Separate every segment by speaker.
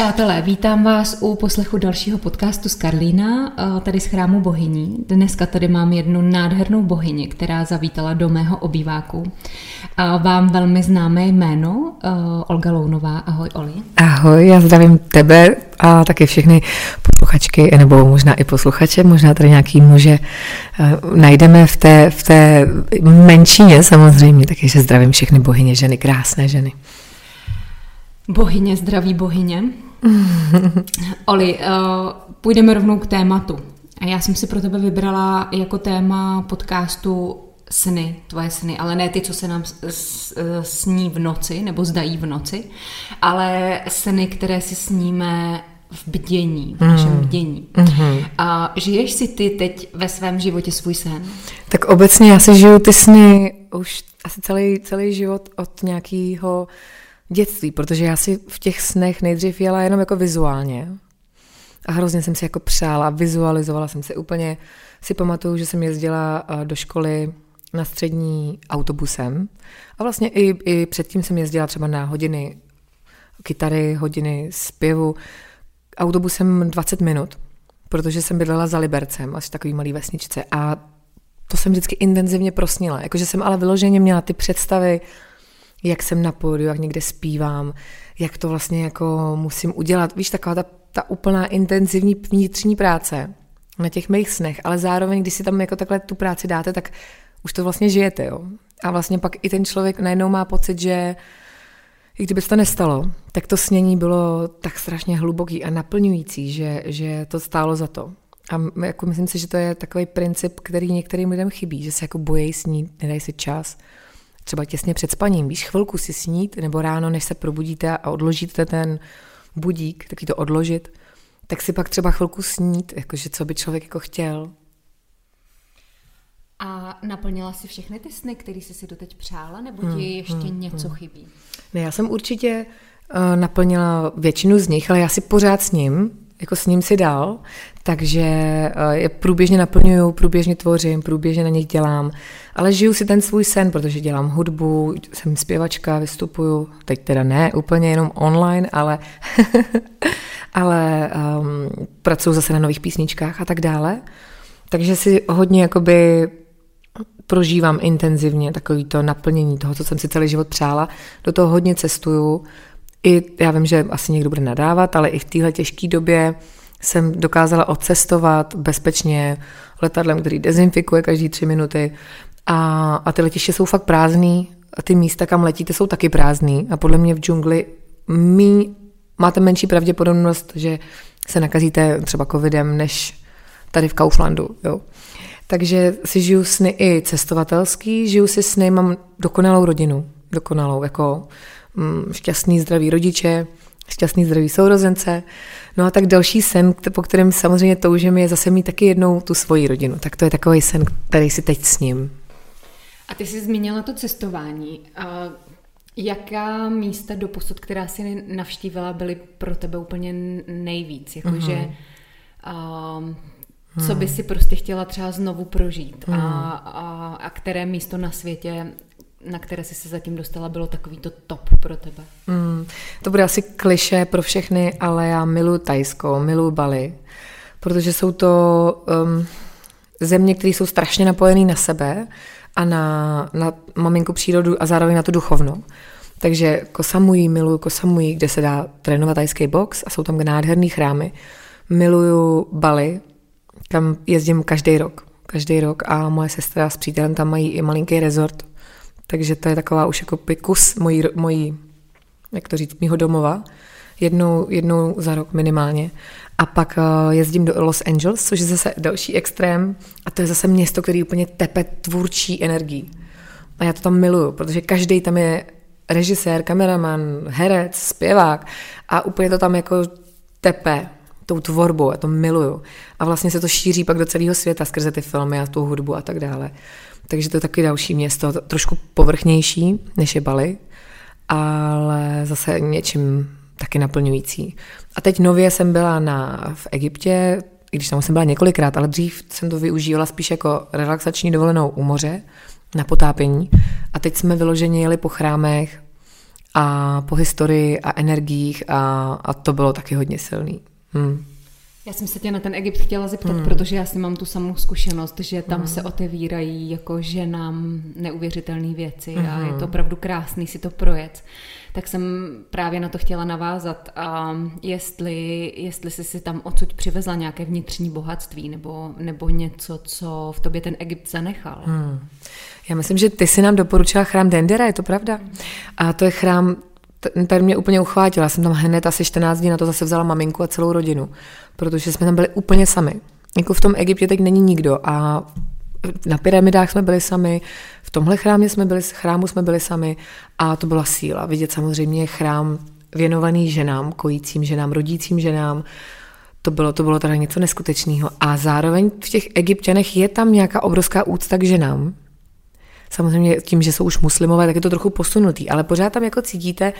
Speaker 1: Přátelé, vítám vás u poslechu dalšího podcastu z Karlína, tady z chrámu bohyní. Dneska tady mám jednu nádhernou bohyni, která zavítala do mého obýváku. A vám velmi známé jméno, Olga Lounová. Ahoj, Oli.
Speaker 2: Ahoj, já zdravím tebe a taky všechny posluchačky, nebo možná i posluchače, možná tady nějaký muže najdeme v té, v té menšině samozřejmě, takže zdravím všechny bohyně, ženy, krásné ženy.
Speaker 1: Bohyně, zdraví bohyně. Oli, uh, půjdeme rovnou k tématu. A já jsem si pro tebe vybrala jako téma podcastu sny, tvoje sny, ale ne ty, co se nám sní v noci, nebo zdají v noci, ale sny, které si sníme v bdění, v našem mm. bdění. Mm-hmm. A žiješ si ty teď ve svém životě svůj sen?
Speaker 2: Tak obecně já si žiju ty sny už asi celý, celý život od nějakého dětství, protože já si v těch snech nejdřív jela jenom jako vizuálně. A hrozně jsem si jako přála, vizualizovala jsem se úplně. Si pamatuju, že jsem jezdila eh, do školy na střední autobusem a vlastně i, i předtím jsem jezdila třeba na hodiny kytary, hodiny zpěvu autobusem 20 minut, protože jsem bydlela za Libercem, asi takový malý vesničce a to jsem vždycky intenzivně prosnila, jakože jsem ale vyloženě měla ty představy, jak jsem na pódiu, jak někde zpívám, jak to vlastně jako musím udělat. Víš, taková ta, ta úplná intenzivní vnitřní práce na těch mých snech, ale zároveň, když si tam jako takhle tu práci dáte, tak už to vlastně žijete, jo. A vlastně pak i ten člověk najednou má pocit, že i kdyby se to nestalo, tak to snění bylo tak strašně hluboký a naplňující, že, že to stálo za to. A jako myslím si, že to je takový princip, který některým lidem chybí, že se jako bojí snít, nedají si čas třeba těsně před spaním, víš, chvilku si snít, nebo ráno, než se probudíte a odložíte ten budík, taky to odložit, tak si pak třeba chvilku snít, jakože co by člověk jako chtěl.
Speaker 1: A naplnila si všechny ty sny, které jsi si doteď přála, nebo ti hmm, ještě hmm, něco hmm. chybí?
Speaker 2: Ne, já jsem určitě uh, naplnila většinu z nich, ale já si pořád s ním, jako s ním si dál, takže eh, je průběžně naplňuju, průběžně tvořím, průběžně na nich dělám, ale žiju si ten svůj sen, protože dělám hudbu, jsem zpěvačka, vystupuju, teď teda ne úplně jenom online, ale, ale um, pracuji zase na nových písničkách a tak dále. Takže si hodně jakoby prožívám intenzivně takový to naplnění toho, co jsem si celý život přála. Do toho hodně cestuju, i já vím, že asi někdo bude nadávat, ale i v téhle těžké době jsem dokázala odcestovat bezpečně letadlem, který dezinfikuje každý tři minuty a, a ty letiště jsou fakt prázdný a ty místa, kam letíte, jsou taky prázdný a podle mě v džungli mý, máte menší pravděpodobnost, že se nakazíte třeba covidem, než tady v Kauflandu. Jo. Takže si žiju sny i cestovatelský, žiju si sny, mám dokonalou rodinu, dokonalou, jako Mm, šťastný, zdraví rodiče, šťastný, zdraví sourozence. No a tak další sen, po kterém samozřejmě toužím, je zase mít taky jednou tu svoji rodinu. Tak to je takový sen, který si teď s ním.
Speaker 1: A ty jsi zmínila to cestování. A jaká místa do posud, která jsi navštívila, byly pro tebe úplně nejvíc? Jakože mm-hmm. co by si prostě chtěla třeba znovu prožít? Mm. A, a, a které místo na světě na které jsi se zatím dostala, bylo takový to top pro tebe? Mm,
Speaker 2: to bude asi kliše pro všechny, ale já miluji Tajsko, miluji Bali, protože jsou to um, země, které jsou strašně napojené na sebe a na, na maminku přírodu a zároveň na tu duchovnou. Takže Kosamují, miluju Kosamují, kde se dá trénovat tajský box a jsou tam nádherný chrámy. Miluju Bali, kam jezdím každý rok. Každý rok a moje sestra s přítelem tam mají i malinký rezort takže to je taková už jako kus mojí, mojí jak to říct, mýho domova. Jednou, jednou za rok minimálně. A pak uh, jezdím do Los Angeles, což je zase další extrém. A to je zase město, který úplně tepe tvůrčí energií. A já to tam miluju, protože každý tam je režisér, kameraman, herec, zpěvák a úplně to tam jako tepe tou tvorbou, já to miluju. A vlastně se to šíří pak do celého světa skrze ty filmy a tu hudbu a tak dále. Takže to je taky další město, trošku povrchnější, než je Bali, ale zase něčím taky naplňující. A teď nově jsem byla na, v Egyptě, i když tam jsem byla několikrát, ale dřív jsem to využívala spíš jako relaxační dovolenou u moře, na potápění. A teď jsme vyloženě jeli po chrámech a po historii a energiích a, a to bylo taky hodně silný. Hmm.
Speaker 1: Já jsem se tě na ten Egypt chtěla zeptat, hmm. protože já si mám tu samou zkušenost, že tam hmm. se otevírají jako ženám neuvěřitelné věci hmm. a je to hmm. opravdu krásný si to projet. Tak jsem právě na to chtěla navázat a jestli, jestli jsi si tam odsud přivezla nějaké vnitřní bohatství nebo, nebo něco, co v tobě ten Egypt zanechal. Hmm.
Speaker 2: Já myslím, že ty si nám doporučila chrám Dendera, je to pravda? A to je chrám, ten mě úplně uchvátila. Já jsem tam hned asi 14 dní na to zase vzala maminku a celou rodinu, protože jsme tam byli úplně sami. Jako v tom Egyptě teď není nikdo a na pyramidách jsme byli sami, v tomhle chrámě jsme byli, chrámu jsme byli sami a to byla síla. Vidět samozřejmě chrám věnovaný ženám, kojícím ženám, rodícím ženám, to bylo, to bylo teda něco neskutečného. A zároveň v těch egyptěnech je tam nějaká obrovská úcta k ženám, Samozřejmě tím, že jsou už muslimové, tak je to trochu posunutý, ale pořád tam jako cítíte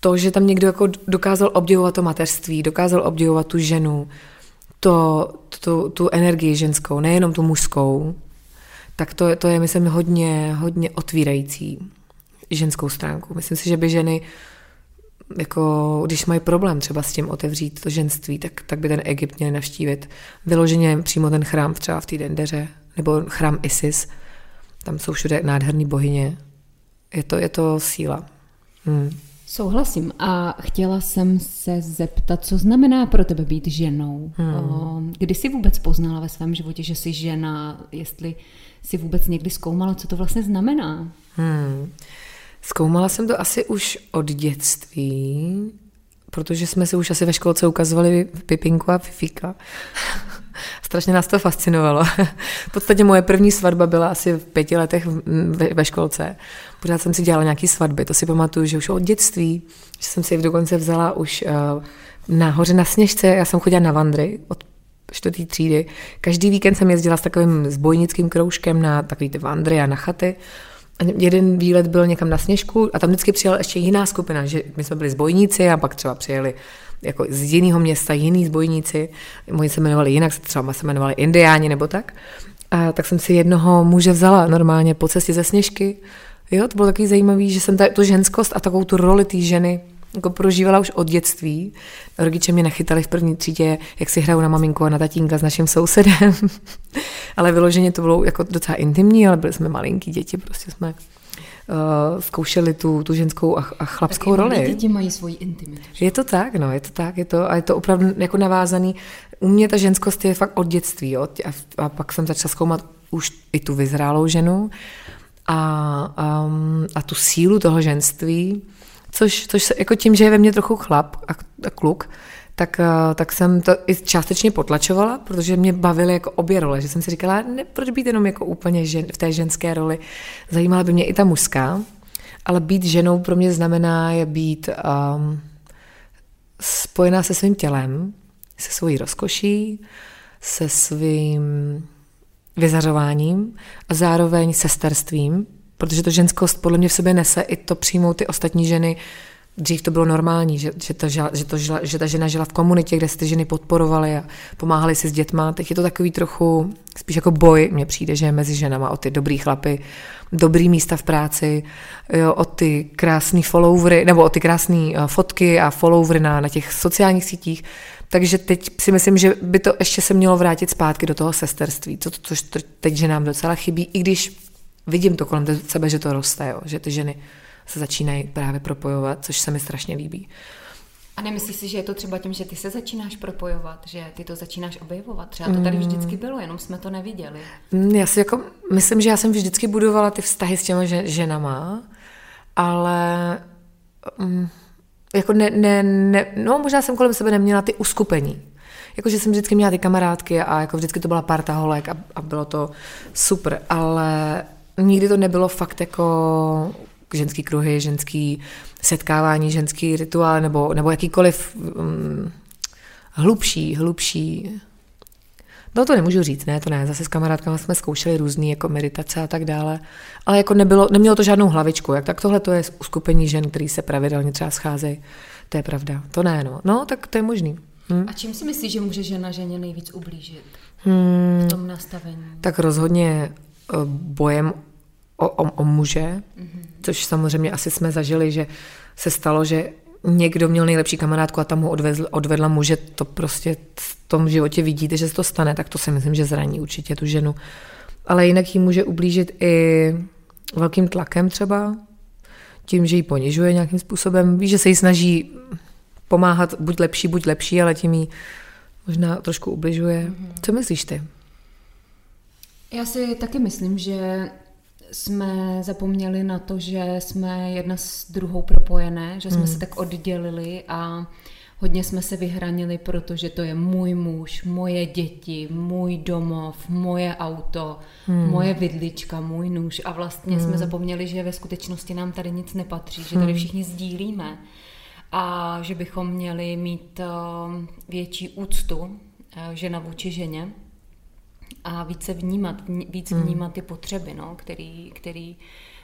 Speaker 2: to, že tam někdo jako dokázal obdivovat to mateřství, dokázal obdivovat tu ženu, to, tu, tu energii ženskou, nejenom tu mužskou, tak to, to je, myslím, hodně, hodně otvírající ženskou stránku. Myslím si, že by ženy, jako, když mají problém třeba s tím otevřít to ženství, tak, tak by ten Egypt měl navštívit. Vyloženě přímo ten chrám třeba v té Dendeře, nebo chrám Isis, tam jsou všude nádherné bohyně. Je to, je to síla. Hmm.
Speaker 1: Souhlasím a chtěla jsem se zeptat, co znamená pro tebe být ženou? Hmm. Kdy jsi vůbec poznala ve svém životě, že jsi žena, jestli jsi vůbec někdy zkoumala, co to vlastně znamená? Hmm.
Speaker 2: Zkoumala jsem to asi už od dětství, protože jsme se už asi ve školce ukazovali Pipinku a Fifika. Strašně nás to fascinovalo. v podstatě moje první svatba byla asi v pěti letech ve, ve školce. Pořád jsem si dělala nějaké svatby, to si pamatuju, že už od dětství, že jsem si je dokonce vzala už uh, nahoře na Sněžce, já jsem chodila na vandry od čtvrtý třídy. Každý víkend jsem jezdila s takovým zbojnickým kroužkem na takový ty vandry a na chaty. A jeden výlet byl někam na Sněžku a tam vždycky přijela ještě jiná skupina, že my jsme byli zbojníci a pak třeba přijeli jako z jiného města jiný zbojníci, moji se jmenovali jinak, třeba se jmenovali indiáni nebo tak. A tak jsem si jednoho muže vzala normálně po cestě ze Sněžky. Jo, to bylo takový zajímavý, že jsem ta, tu ženskost a takovou tu roli té ženy jako prožívala už od dětství. Rodiče mě nachytali v první třídě, jak si hraju na maminku a na tatínka s naším sousedem. ale vyloženě to bylo jako docela intimní, ale byli jsme malinký děti, prostě jsme uh, zkoušeli tu, tu ženskou a, a chlapskou tak roli.
Speaker 1: Děti mají svoji intimitu.
Speaker 2: Je to tak, no, je to tak, je to, a je to opravdu jako navázaný. U mě ta ženskost je fakt od dětství, jo, a, a pak jsem začala zkoumat už i tu vyzrálou ženu a, um, a tu sílu toho ženství, což, což se, jako tím, že je ve mně trochu chlap a, a kluk, tak, eh, tak jsem to i částečně potlačovala, protože mě bavily jako obě role, že jsem si říkala, ne, proč být jenom jako úplně žen, v té ženské roli, zajímala by mě i ta mužská, ale být ženou pro mě znamená je být um, spojená se svým tělem, se svojí rozkoší, se svým vyzařováním a zároveň sesterstvím, protože to ženskost podle mě v sobě nese i to přijmout ty ostatní ženy Dřív to bylo normální, že, že, ta, že, to že ta žena žila v komunitě, kde se ty ženy podporovaly a pomáhaly si s dětma. Teď je to takový trochu spíš jako boj, mně přijde, že je mezi ženama o ty dobrý chlapy, dobrý místa v práci, jo, o ty krásné followery, nebo o ty krásné uh, fotky a followery na, na těch sociálních sítích. Takže teď si myslím, že by to ještě se mělo vrátit zpátky do toho sesterství, co, což teď ženám docela chybí, i když vidím to kolem sebe, že to roste, jo, že ty ženy se začínají právě propojovat, což se mi strašně líbí.
Speaker 1: A nemyslíš si, že je to třeba tím, že ty se začínáš propojovat, že ty to začínáš objevovat? Třeba to tady mm. vždycky bylo, jenom jsme to neviděli.
Speaker 2: Mm, já si jako, myslím, že já jsem vždycky budovala ty vztahy s těma ženama, ale um, jako ne, ne, ne, no možná jsem kolem sebe neměla ty uskupení. Jakože jsem vždycky měla ty kamarádky a jako vždycky to byla parta holek a, a bylo to super, ale nikdy to nebylo fakt jako ženský kruhy, ženský setkávání, ženský rituál nebo, nebo jakýkoliv um, hlubší, hlubší No to nemůžu říct, ne, to ne. Zase s kamarádkama jsme zkoušeli různé jako meditace a tak dále, ale jako nebylo, nemělo to žádnou hlavičku. Jak tak tohle to je uskupení žen, který se pravidelně třeba scházejí. To je pravda. To ne, no. No, tak to je možný.
Speaker 1: Hm? A čím si myslíš, že může žena ženě nejvíc ublížit hmm, v tom nastavení?
Speaker 2: Tak rozhodně eh, bojem o, o, o muže, mm-hmm. což samozřejmě asi jsme zažili, že se stalo, že někdo měl nejlepší kamarádku a tam ho odvezl, odvedla muže, to prostě v tom životě vidíte, že se to stane, tak to si myslím, že zraní určitě tu ženu. Ale jinak jí může ublížit i velkým tlakem třeba, tím, že ji ponižuje nějakým způsobem. Víš, že se jí snaží pomáhat buď lepší, buď lepší, ale tím jí možná trošku ubližuje. Mm-hmm. Co myslíš ty?
Speaker 1: Já si taky myslím, že jsme zapomněli na to, že jsme jedna s druhou propojené, že jsme mm. se tak oddělili a hodně jsme se vyhranili, protože to je můj muž, moje děti, můj domov, moje auto, mm. moje vidlička, můj nůž a vlastně mm. jsme zapomněli, že ve skutečnosti nám tady nic nepatří, že tady hmm. všichni sdílíme a že bychom měli mít uh, větší úctu uh, žena vůči ženě a více vnímat, víc hmm. vnímat ty potřeby, no, který, který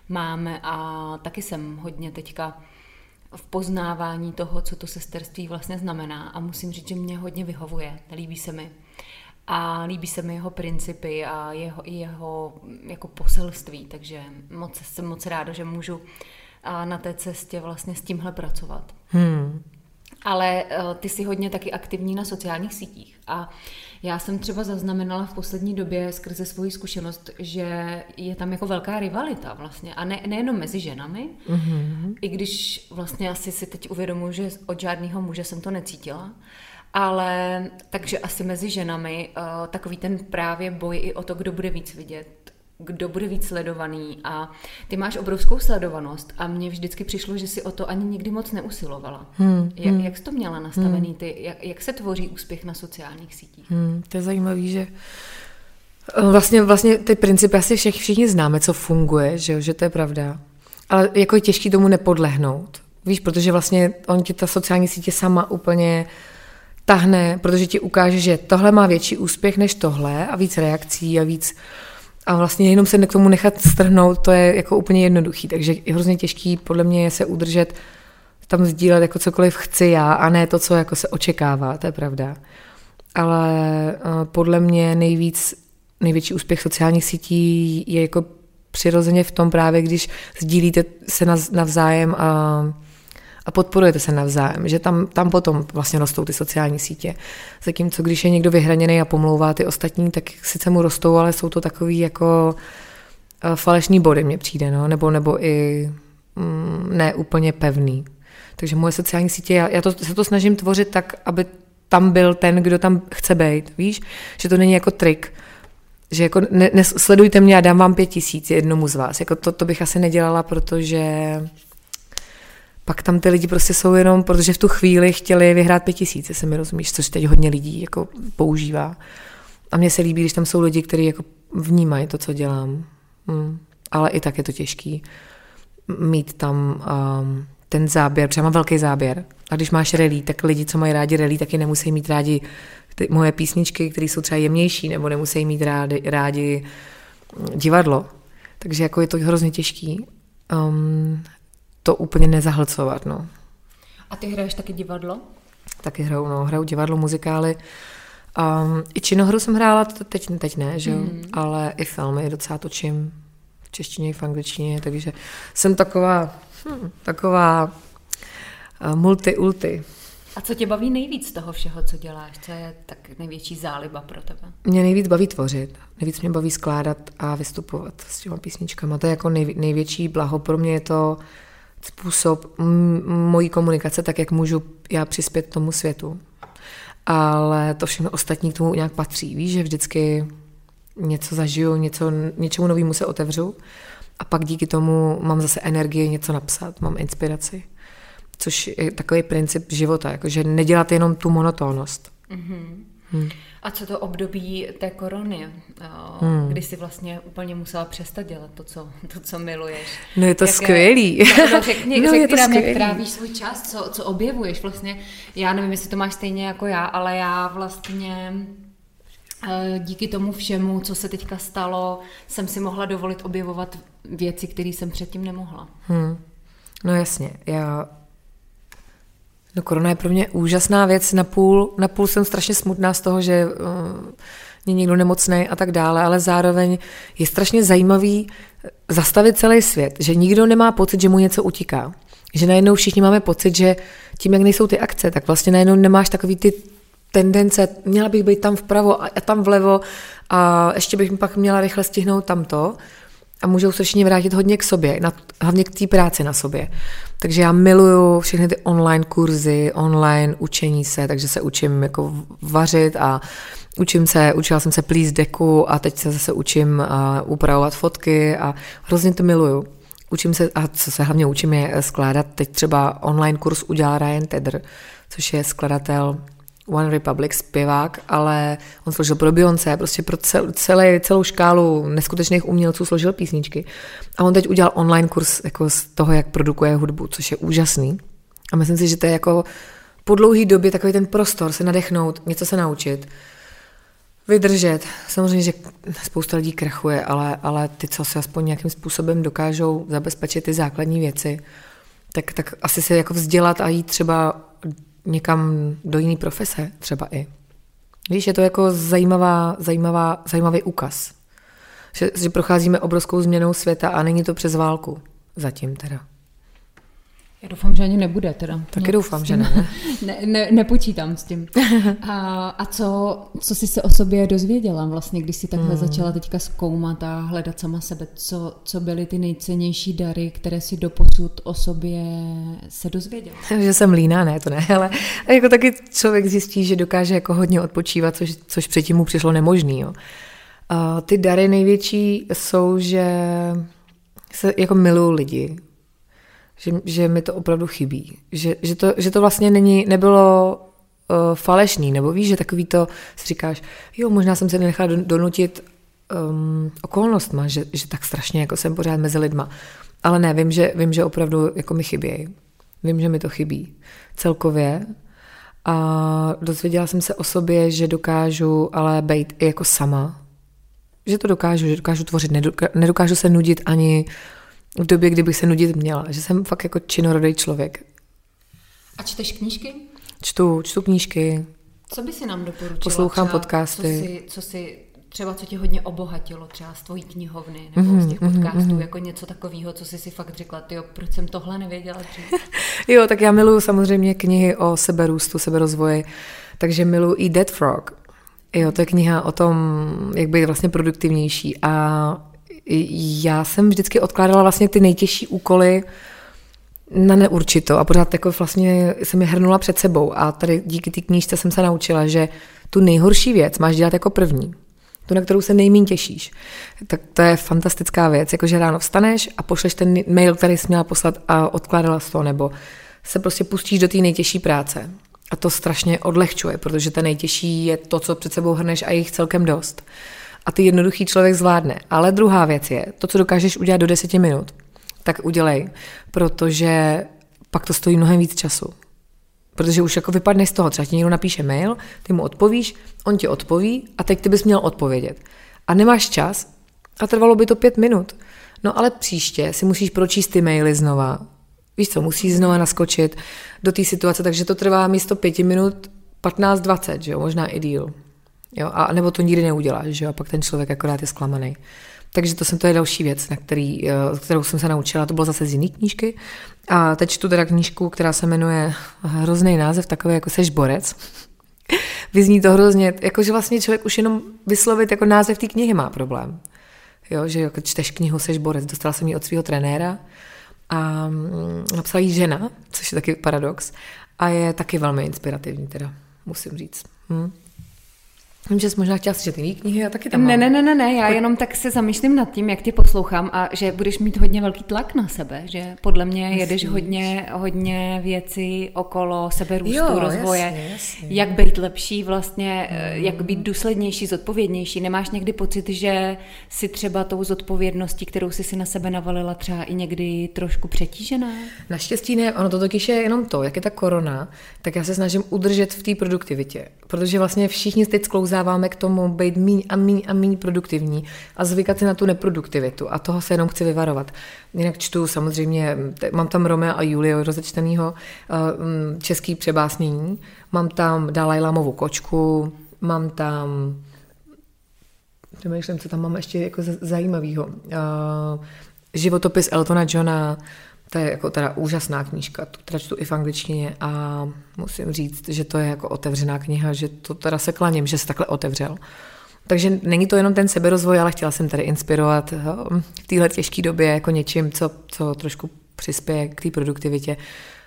Speaker 1: máme a taky jsem hodně teďka v poznávání toho, co to sesterství vlastně znamená a musím říct, že mě hodně vyhovuje, líbí se mi. A líbí se mi jeho principy a jeho, jeho jako poselství, takže moc, jsem moc ráda, že můžu na té cestě vlastně s tímhle pracovat. Hmm. Ale uh, ty jsi hodně taky aktivní na sociálních sítích a já jsem třeba zaznamenala v poslední době skrze svoji zkušenost, že je tam jako velká rivalita vlastně a ne, nejenom mezi ženami, mm-hmm. i když vlastně asi si teď uvědomuji, že od žádného muže jsem to necítila, ale takže asi mezi ženami uh, takový ten právě boj i o to, kdo bude víc vidět, kdo bude víc sledovaný a ty máš obrovskou sledovanost a mně vždycky přišlo, že si o to ani nikdy moc neusilovala. Hmm, jak, hmm. jak jsi to měla nastavený hmm. ty? Jak, jak se tvoří úspěch na sociálních sítích?
Speaker 2: Hmm, to je zajímavé, že eh, vlastně, vlastně ty principy asi všech, všichni známe, co funguje, že, jo, že to je pravda. Ale jako je těžký tomu nepodlehnout. Víš, protože vlastně on ti ta sociální sítě sama úplně tahne, protože ti ukáže, že tohle má větší úspěch než tohle a víc reakcí a víc a vlastně jenom se k tomu nechat strhnout, to je jako úplně jednoduchý, takže je hrozně těžký podle mě se udržet tam sdílet jako cokoliv chci já a ne to, co jako se očekává, to je pravda. Ale uh, podle mě nejvíc, největší úspěch sociálních sítí je jako přirozeně v tom právě, když sdílíte se navzájem a a podporujete se navzájem, že tam, tam potom vlastně rostou ty sociální sítě. Zatímco když je někdo vyhraněný a pomlouvá ty ostatní, tak sice mu rostou, ale jsou to takový jako eh, falešní body mně přijde, no? nebo, nebo i mm, ne úplně pevný. Takže moje sociální sítě, já, já to, se to snažím tvořit tak, aby tam byl ten, kdo tam chce být, víš? Že to není jako trik, že jako ne, ne, sledujte mě a dám vám pět tisíc jednomu z vás. Jako to, to bych asi nedělala, protože pak tam ty lidi prostě jsou jenom, protože v tu chvíli chtěli vyhrát pět tisíc, se mi rozumíš, což teď hodně lidí jako používá. A mně se líbí, když tam jsou lidi, kteří jako vnímají to, co dělám. Hmm. Ale i tak je to těžký mít tam um, ten záběr, protože mám velký záběr. A když máš relí, tak lidi, co mají rádi relí, taky nemusí mít rádi ty moje písničky, které jsou třeba jemnější, nebo nemusí mít rádi, rádi divadlo. Takže jako je to hrozně těžký. Um, to úplně nezahlcovat. No.
Speaker 1: A ty hraješ taky divadlo?
Speaker 2: Taky hraju, no, hraju divadlo, muzikály. Um, I činohru jsem hrála, teď, teď ne, že mm. ale i filmy docela točím v češtině i v angličtině, takže jsem taková, hm, taková uh, multi-ulti.
Speaker 1: A co tě baví nejvíc z toho všeho, co děláš? Co je tak největší záliba pro tebe?
Speaker 2: Mě nejvíc baví tvořit. Nejvíc mě baví skládat a vystupovat s těma písničkama. To je jako nej, největší blaho. Pro mě je to způsob mojí komunikace, tak jak můžu já přispět tomu světu. Ale to všechno ostatní k tomu nějak patří. Víš, že vždycky něco zažiju, něco, něčemu novému se otevřu a pak díky tomu mám zase energii něco napsat, mám inspiraci. Což je takový princip života, jakože nedělat jenom tu monotónnost. Mm-hmm.
Speaker 1: Hmm. A co to období té korony, hmm. kdy jsi vlastně úplně musela přestat dělat to, co, to, co miluješ?
Speaker 2: No je to jak skvělý.
Speaker 1: Je, no, řekni, no, řekni je to nám, skvělý. jak trávíš svůj čas, co, co objevuješ vlastně. Já nevím, jestli to máš stejně jako já, ale já vlastně eh, díky tomu všemu, co se teďka stalo, jsem si mohla dovolit objevovat věci, které jsem předtím nemohla. Hmm.
Speaker 2: No jasně, já No korona je pro mě úžasná věc. Napůl, napůl jsem strašně smutná z toho, že uh, je někdo nemocný a tak dále, ale zároveň je strašně zajímavý zastavit celý svět, že nikdo nemá pocit, že mu něco utíká. Že najednou všichni máme pocit, že tím, jak nejsou ty akce, tak vlastně najednou nemáš takový ty tendence, měla bych být tam vpravo a tam vlevo a ještě bych pak měla rychle stihnout tamto a můžou se všichni vrátit hodně k sobě, na, hlavně k té práci na sobě. Takže já miluju všechny ty online kurzy, online učení se, takže se učím jako vařit a učím se, učila jsem se plíst deku a teď se zase učím uh, upravovat fotky a hrozně to miluju. Učím se, a co se hlavně učím je skládat, teď třeba online kurz udělal Ryan Tedder, což je skladatel One Republic zpěvák, ale on složil pro Beyoncé, prostě pro cel, celé, celou škálu neskutečných umělců složil písničky. A on teď udělal online kurz jako z toho, jak produkuje hudbu, což je úžasný. A myslím si, že to je jako po dlouhé době takový ten prostor se nadechnout, něco se naučit, vydržet. Samozřejmě, že spousta lidí krachuje, ale, ale ty, co se aspoň nějakým způsobem dokážou zabezpečit ty základní věci, tak, tak asi se jako vzdělat a jít třeba někam do jiné profese třeba i. Víš, je to jako zajímavá, zajímavá, zajímavý úkaz. Že, že procházíme obrovskou změnou světa a není to přes válku. Zatím teda.
Speaker 1: Já doufám, že ani nebude teda.
Speaker 2: Taky doufám, že ne.
Speaker 1: ne, ne nepočítám s tím. A, a co, co jsi se o sobě dozvěděla vlastně, když jsi takhle hmm. začala teďka zkoumat a hledat sama sebe? Co, co byly ty nejcennější dary, které si doposud o sobě se dozvěděla?
Speaker 2: že jsem líná, ne, to ne, ale jako taky člověk zjistí, že dokáže jako hodně odpočívat, což, což předtím mu přišlo nemožný. Jo. A ty dary největší jsou, že se jako milují lidi, že, že mi to opravdu chybí. Že, že, to, že to vlastně není, nebylo uh, falešný, nebo víš, že takový to si říkáš, jo, možná jsem se nechala donutit um, okolnostma, že, že tak strašně jako jsem pořád mezi lidma. Ale ne, vím, že, vím, že opravdu jako mi chybí. Vím, že mi to chybí celkově. A dozvěděla jsem se o sobě, že dokážu ale být i jako sama. Že to dokážu, že dokážu tvořit, nedokážu se nudit ani v době, kdybych se nudit měla, že jsem fakt jako činorodý člověk.
Speaker 1: A čteš knížky?
Speaker 2: Čtu, čtu knížky.
Speaker 1: Co by si nám doporučila?
Speaker 2: Poslouchám třeba, podcasty. Co
Speaker 1: si, co si třeba co tě hodně obohatilo, třeba z tvojí knihovny nebo mm-hmm, z těch mhm, podcastů, mm-hmm. jako něco takového, co jsi si fakt řekla, ty proč jsem tohle nevěděla dřív?
Speaker 2: jo, tak já miluju samozřejmě knihy o seberůstu, seberozvoji, takže miluju i Dead Frog. Jo, to je kniha o tom, jak být vlastně produktivnější a já jsem vždycky odkládala vlastně ty nejtěžší úkoly na neurčito a pořád jako vlastně jsem je hrnula před sebou a tady díky té knížce jsem se naučila, že tu nejhorší věc máš dělat jako první. Tu, na kterou se nejmín těšíš. Tak to je fantastická věc, jakože ráno vstaneš a pošleš ten mail, který jsi měla poslat a odkládala to, nebo se prostě pustíš do té nejtěžší práce. A to strašně odlehčuje, protože ten nejtěžší je to, co před sebou hrneš a jich celkem dost a ty jednoduchý člověk zvládne. Ale druhá věc je, to, co dokážeš udělat do deseti minut, tak udělej, protože pak to stojí mnohem víc času. Protože už jako vypadne z toho, třeba ti někdo napíše mail, ty mu odpovíš, on ti odpoví a teď ty bys měl odpovědět. A nemáš čas a trvalo by to pět minut. No ale příště si musíš pročíst ty maily znova. Víš co, musíš znova naskočit do té situace, takže to trvá místo pěti minut 15-20, že jo, možná i díl. Jo, a nebo to nikdy neuděláš, že jo, a pak ten člověk akorát je zklamaný. Takže to, jsem, to je další věc, na který, eh, kterou jsem se naučila. To bylo zase z jiné knížky. A teď čtu teda knížku, která se jmenuje hrozný název, takový jako seš borec. Vyzní to hrozně, jakože vlastně člověk už jenom vyslovit jako název té knihy má problém. Jo, že jako čteš knihu Seš borec, dostala jsem ji od svého trenéra a mm, napsala ji žena, což je taky paradox a je taky velmi inspirativní teda, musím říct. Hm. Vím, že jsi možná chtěla slyšet jiný knihy a taky tam
Speaker 1: mám. Ne, ne, ne, ne, ne, já jenom tak se zamýšlím nad tím, jak tě poslouchám a že budeš mít hodně velký tlak na sebe, že podle mě Myslíš? jedeš hodně, hodně věcí okolo seberůstu, jo, rozvoje, jasně, jasně. jak být lepší vlastně, mm. jak být důslednější, zodpovědnější. Nemáš někdy pocit, že si třeba tou zodpovědností, kterou jsi si na sebe navalila, třeba i někdy trošku přetížená?
Speaker 2: Naštěstí ne, ono to totiž je jenom to, jak je ta korona, tak já se snažím udržet v té produktivitě, protože vlastně všichni teď sklouzají sklouzáváme k tomu být míň a míň a míň produktivní a zvykat si na tu neproduktivitu a toho se jenom chci vyvarovat. Jinak čtu samozřejmě, mám tam Romea a Julie rozečtenýho eh, mm, český přebásnění, mám tam Dalaj Lamovu kočku, mám tam přemýšlím, co tam mám ještě jako zajímavého. Uh, životopis Eltona Johna, to je jako teda úžasná knížka, tu teda čtu i v angličtině a musím říct, že to je jako otevřená kniha, že to teda se klaním, že se takhle otevřel. Takže není to jenom ten seberozvoj, ale chtěla jsem tady inspirovat eh, v téhle těžké době jako něčím, co, co trošku přispěje k té produktivitě.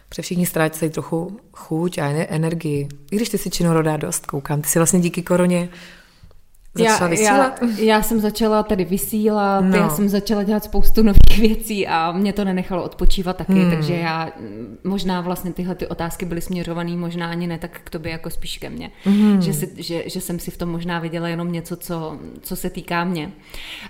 Speaker 2: Pře všichni ztrácejí trochu chuť a energii. I když ty si činorodá dost, koukám. Ty si vlastně díky koroně
Speaker 1: Začala já, vysílat? Já, já jsem začala tady vysílat, no. já jsem začala dělat spoustu nových věcí a mě to nenechalo odpočívat taky, hmm. takže já možná vlastně tyhle ty otázky byly směřované možná ani ne tak k tobě, jako spíš ke mně. Hmm. Že, si, že, že jsem si v tom možná viděla jenom něco, co, co se týká mě.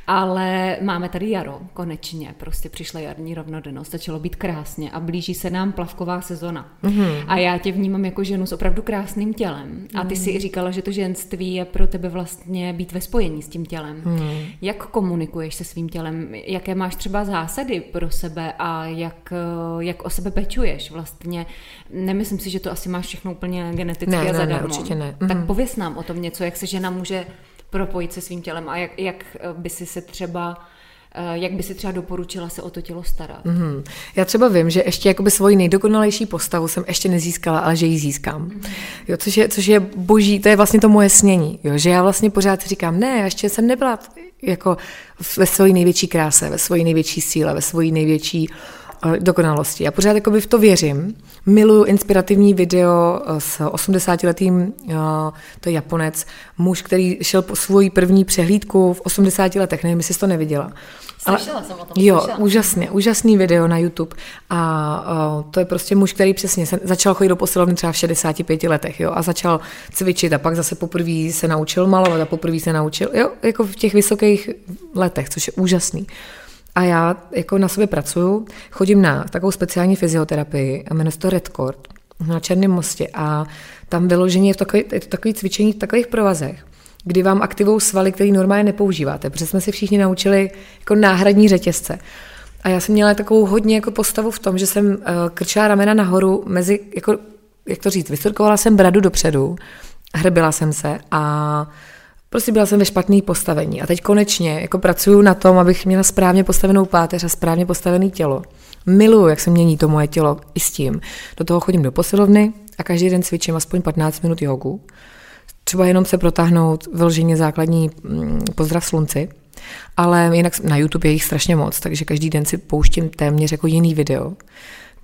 Speaker 1: Ale máme tady jaro, konečně, prostě přišla jarní rovnodennost, začalo být krásně a blíží se nám plavková sezona. Hmm. A já tě vnímám jako ženu s opravdu krásným tělem. A ty si hmm. říkala, že to ženství je pro tebe vlastně být ve spojení s tím tělem. Hmm. Jak komunikuješ se svým tělem? Jaké máš třeba zásady pro sebe a jak, eh, jak o sebe pečuješ vlastně? Nemyslím si, že to asi máš všechno úplně geneticky
Speaker 2: ne,
Speaker 1: a zadarmo. Ne,
Speaker 2: určitě ne.
Speaker 1: Tak hmm. pověs nám o tom něco, jak se žena může propojit se svým tělem a jak, jak by si se třeba Eh, jak by si třeba doporučila se o to tělo starat? Mm-hmm.
Speaker 2: Já třeba vím, že ještě jakoby svoji nejdokonalejší postavu jsem ještě nezískala, ale že ji získám. Mm-hmm. Jo, což, je, což je boží, to je vlastně to moje snění. Jo, že já vlastně pořád říkám, ne, ještě jsem nebyla jako ve své největší kráse, ve své největší síle, ve své největší eh, dokonalosti. Já pořád jakoby v to věřím. Miluju inspirativní video eh, s 80-letým, to je Japonec, muž, který šel po svoji první přehlídku v 80 letech, nevím, jestli jsi to neviděla.
Speaker 1: Slyšela Ale, jsem o tom.
Speaker 2: Jo, slyšela. úžasně, úžasný video na YouTube. A to je prostě muž, který přesně se, začal chodit do posilovny třeba v 65 letech, jo, a začal cvičit a pak zase poprvé se naučil malovat a poprvé se naučil, jo, jako v těch vysokých letech, což je úžasný. A já jako na sobě pracuju, chodím na takovou speciální fyzioterapii, jmenuje se to Redcord, na Černém mostě a tam vyloženě je to takový, je to takový cvičení v takových provazech, kdy vám aktivou svaly, který normálně nepoužíváte, protože jsme si všichni naučili jako náhradní řetězce. A já jsem měla takovou hodně jako postavu v tom, že jsem uh, krčila ramena nahoru mezi, jako, jak to říct, vysrkovala jsem bradu dopředu, hrbila jsem se a prostě byla jsem ve špatné postavení. A teď konečně jako pracuju na tom, abych měla správně postavenou páteř a správně postavené tělo. Miluju, jak se mění to moje tělo i s tím. Do toho chodím do posilovny a každý den cvičím aspoň 15 minut jogu třeba jenom se protáhnout vloženě základní mm, pozdrav slunci, ale jinak na YouTube je jich strašně moc, takže každý den si pouštím téměř jako jiný video,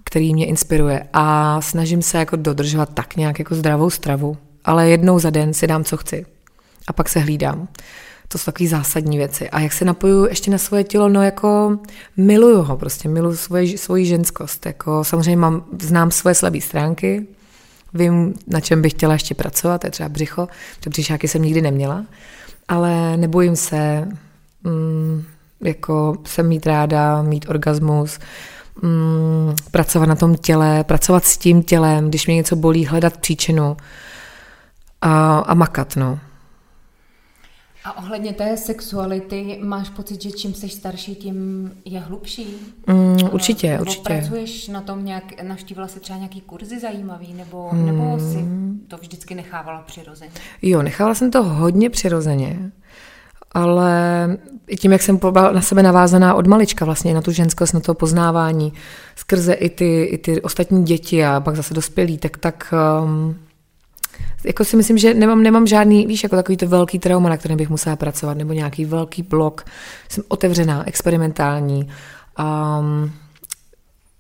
Speaker 2: který mě inspiruje a snažím se jako dodržovat tak nějak jako zdravou stravu, ale jednou za den si dám, co chci a pak se hlídám. To jsou takové zásadní věci. A jak se napoju ještě na svoje tělo, no jako miluju ho, prostě miluju svoji, svoji ženskost. Jako samozřejmě mám, znám svoje slabé stránky, Vím, na čem bych chtěla ještě pracovat, to je třeba břicho, protože břišáky jsem nikdy neměla, ale nebojím se, mm, jako jsem mít ráda, mít orgasmus, mm, pracovat na tom těle, pracovat s tím tělem, když mě něco bolí, hledat příčinu a, a makat, no.
Speaker 1: A ohledně té sexuality, máš pocit, že čím jsi starší, tím je hlubší?
Speaker 2: Mm, určitě, nebo určitě.
Speaker 1: pracuješ na tom nějak, navštívila si třeba nějaký kurzy zajímavý, nebo, mm. nebo si to vždycky nechávala přirozeně?
Speaker 2: Jo, nechávala jsem to hodně přirozeně, ale i tím, jak jsem na sebe navázaná od malička vlastně na tu ženskost, na to poznávání, skrze i ty, i ty ostatní děti a pak zase dospělí, tak, tak um, jako si myslím, že nemám, nemám žádný, víš, jako takový to velký trauma, na kterém bych musela pracovat, nebo nějaký velký blok. Jsem otevřená, experimentální. Um,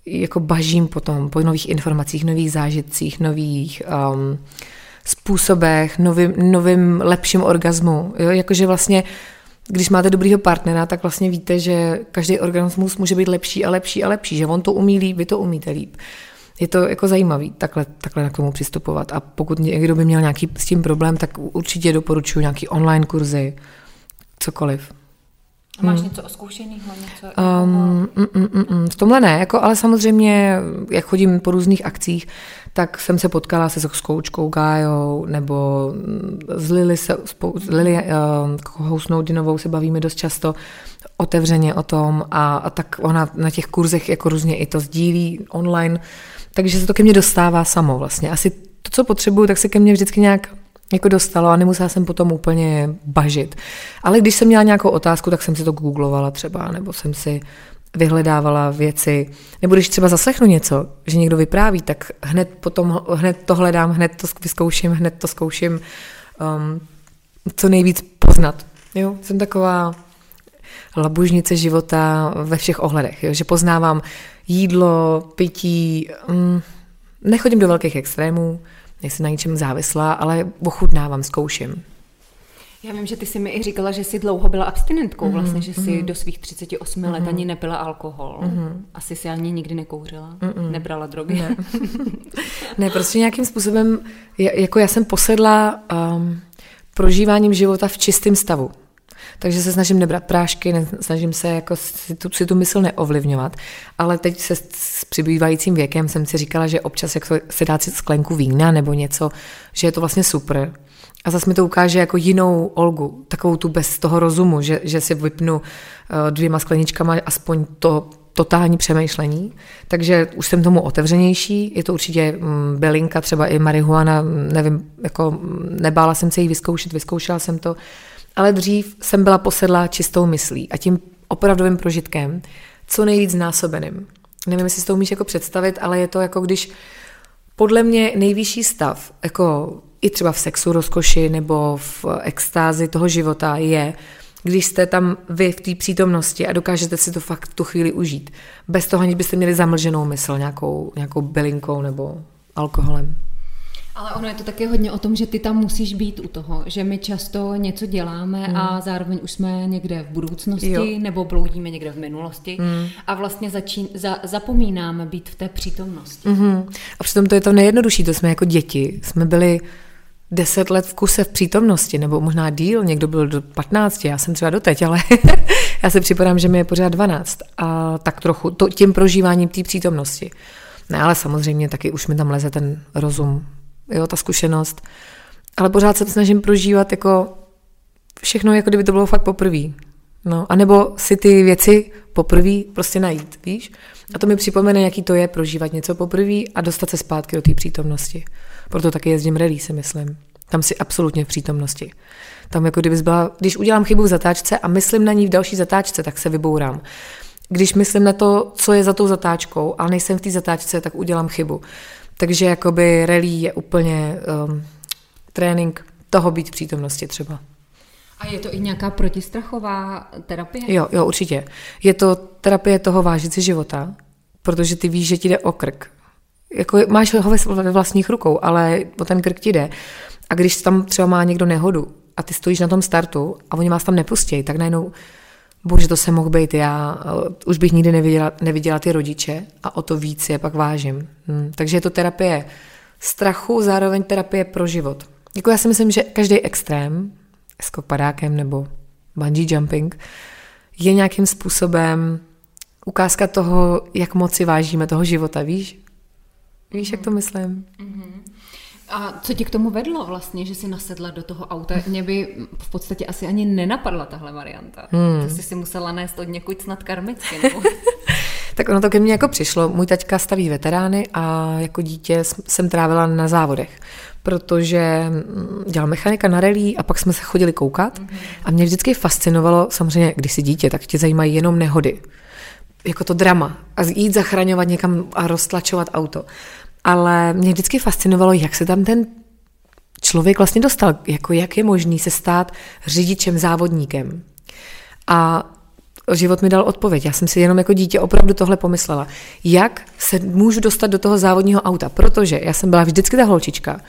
Speaker 2: jako bažím potom po nových informacích, nových zážitcích, nových um, způsobech, novým, novým lepším orgazmu. Jo? Jakože vlastně, když máte dobrýho partnera, tak vlastně víte, že každý orgasmus může být lepší a lepší a lepší, že on to umí líp, vy to umíte líp je to jako zajímavý takhle, takhle k tomu přistupovat. A pokud někdo by měl nějaký s tím problém, tak určitě doporučuji nějaký online kurzy, cokoliv.
Speaker 1: A máš hmm. něco oskoušeného? Něco
Speaker 2: um, mm, mm, mm, mm, v tomhle ne, jako, ale samozřejmě, jak chodím po různých akcích, tak jsem se potkala se s koučkou Gájou, nebo s Lily, se, s Lily uh, Housnoudinovou se bavíme dost často otevřeně o tom a, a tak ona na těch kurzech jako různě i to sdílí online, takže se to ke mně dostává samo vlastně. Asi to, co potřebuju, tak se ke mně vždycky nějak jako dostalo a nemusela jsem potom úplně bažit. Ale když jsem měla nějakou otázku, tak jsem si to googlovala třeba, nebo jsem si vyhledávala věci, nebo když třeba zaslechnu něco, že někdo vypráví, tak hned potom, hned to hledám, hned to vyzkouším, hned to zkouším um, co nejvíc poznat. Jo? Jsem taková labužnice života ve všech ohledech, jo? že poznávám jídlo, pití, um, nechodím do velkých extrémů, nejsem na ničem závislá, ale ochutnávám, zkouším.
Speaker 1: Já vím, že ty jsi mi i říkala, že jsi dlouho byla abstinentkou, mm-hmm. vlastně, že jsi mm-hmm. do svých 38 mm-hmm. let mhm. ani nepila alkohol. Mm-hmm. Asi si ani nikdy nekouřila, mm-hmm. nebrala drogy.
Speaker 2: Ne. ne, prostě nějakým způsobem, jako já jsem posedla um, prožíváním života v čistém stavu. Takže se snažím nebrat prášky, snažím se jako si tu, si tu mysl neovlivňovat. Ale teď se s přibývajícím věkem jsem si říkala, že občas jak se dát si sklenku vína nebo něco, že je to vlastně super. A zase mi to ukáže jako jinou Olgu, takovou tu bez toho rozumu, že, že si vypnu eh, dvěma skleničkama aspoň to totální přemýšlení, takže už jsem tomu otevřenější, je to určitě mm, belinka, třeba i marihuana, nevím, jako mm, nebála jsem se jí vyzkoušet, vyzkoušela jsem to, ale dřív jsem byla posedlá čistou myslí a tím opravdovým prožitkem, co nejvíc násobeným. Nevím, jestli si to umíš jako představit, ale je to jako když podle mě nejvyšší stav, jako i třeba v sexu, rozkoši nebo v extázi toho života je, když jste tam vy v té přítomnosti a dokážete si to fakt tu chvíli užít. Bez toho, aniž byste měli zamlženou mysl nějakou, nějakou bylinkou nebo alkoholem.
Speaker 1: Ale ono je to taky hodně o tom, že ty tam musíš být u toho, že my často něco děláme hmm. a zároveň už jsme někde v budoucnosti jo. nebo bloudíme někde v minulosti hmm. a vlastně začín, za, zapomínáme být v té přítomnosti.
Speaker 2: Hmm. A přitom to je to nejjednodušší, to jsme jako děti, jsme byli deset let v kuse v přítomnosti, nebo možná díl, někdo byl do 15, já jsem třeba doteď, ale já si připadám, že mi je pořád 12 a tak trochu to, tím prožíváním té přítomnosti. Ne, ale samozřejmě taky už mi tam leze ten rozum, jo, ta zkušenost, ale pořád se snažím prožívat jako všechno, jako kdyby to bylo fakt poprvé. No, anebo si ty věci poprvé prostě najít, víš? A to mi připomene, jaký to je prožívat něco poprvé a dostat se zpátky do té přítomnosti. Proto taky jezdím rally, si myslím. Tam si absolutně v přítomnosti. Tam jako kdyby byla, když udělám chybu v zatáčce a myslím na ní v další zatáčce, tak se vybourám. Když myslím na to, co je za tou zatáčkou a nejsem v té zatáčce, tak udělám chybu. Takže jakoby rally je úplně um, trénink toho být v přítomnosti třeba.
Speaker 1: A je to i nějaká protistrachová terapie?
Speaker 2: Jo, jo, určitě. Je to terapie toho vážit si života, protože ty víš, že ti jde o krk. Jako máš ho ve vlastních rukou, ale o ten krk ti jde. A když tam třeba má někdo nehodu a ty stojíš na tom startu a oni vás tam nepustí, tak najednou, bože, to se mohl být já, už bych nikdy neviděla, neviděla ty rodiče a o to víc je pak vážím. Hmm. Takže je to terapie strachu, zároveň terapie pro život. Jako já si myslím, že každý extrém, skok padákem nebo bungee jumping, je nějakým způsobem ukázka toho, jak moc si vážíme toho života, víš? Víš, jak to myslím? Mm-hmm.
Speaker 1: A co ti k tomu vedlo vlastně, že jsi nasedla do toho auta? Mě by v podstatě asi ani nenapadla tahle varianta. Hmm. To jsi si musela nést od někud snad karmicky. Nebo...
Speaker 2: tak ono to ke mně jako přišlo. Můj taťka staví veterány a jako dítě jsem trávila na závodech protože mm, dělal mechanika na relí a pak jsme se chodili koukat mm-hmm. a mě vždycky fascinovalo, samozřejmě, když jsi dítě, tak tě zajímají jenom nehody. Jako to drama. A jít zachraňovat někam a roztlačovat auto. Ale mě vždycky fascinovalo, jak se tam ten člověk vlastně dostal, jako jak je možný se stát řidičem, závodníkem. A život mi dal odpověď. Já jsem si jenom jako dítě opravdu tohle pomyslela. Jak se můžu dostat do toho závodního auta? Protože já jsem byla vždycky ta holčička,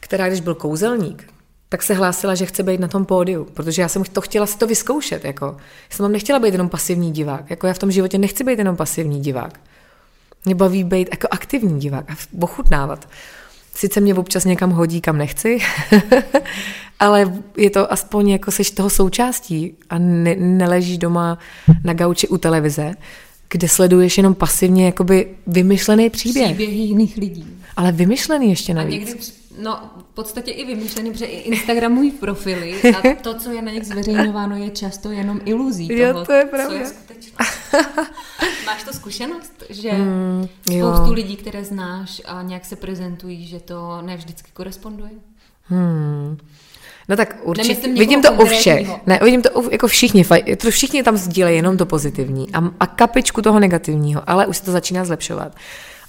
Speaker 2: která když byl kouzelník, tak se hlásila, že chce být na tom pódiu, protože já jsem to chtěla si to vyzkoušet. Jako. Já jsem tam nechtěla být jenom pasivní divák. Jako já v tom životě nechci být jenom pasivní divák. Mě baví být jako aktivní divák a ochutnávat. Sice mě občas někam hodí, kam nechci, ale je to aspoň jako seš toho součástí a ne, neležíš doma na gauči u televize, kde sleduješ jenom pasivně jakoby vymyšlený příběh.
Speaker 1: Příběhy jiných lidí.
Speaker 2: Ale vymyšlený ještě navíc. A někdy
Speaker 1: No, v podstatě i vymýšlený, protože i Instagramují profily a to, co je na nich zveřejňováno, je často jenom iluzí toho, jo, to je pravda. co je skutečnost. Máš to zkušenost, že mm, spoustu jo. lidí, které znáš a nějak se prezentují, že to ne vždycky koresponduje?
Speaker 2: Hmm. No tak určitě, vidím to u všech. Ne, vidím to u, jako všichni, to všichni tam sdílejí jenom to pozitivní a, a kapičku toho negativního, ale už se to začíná zlepšovat.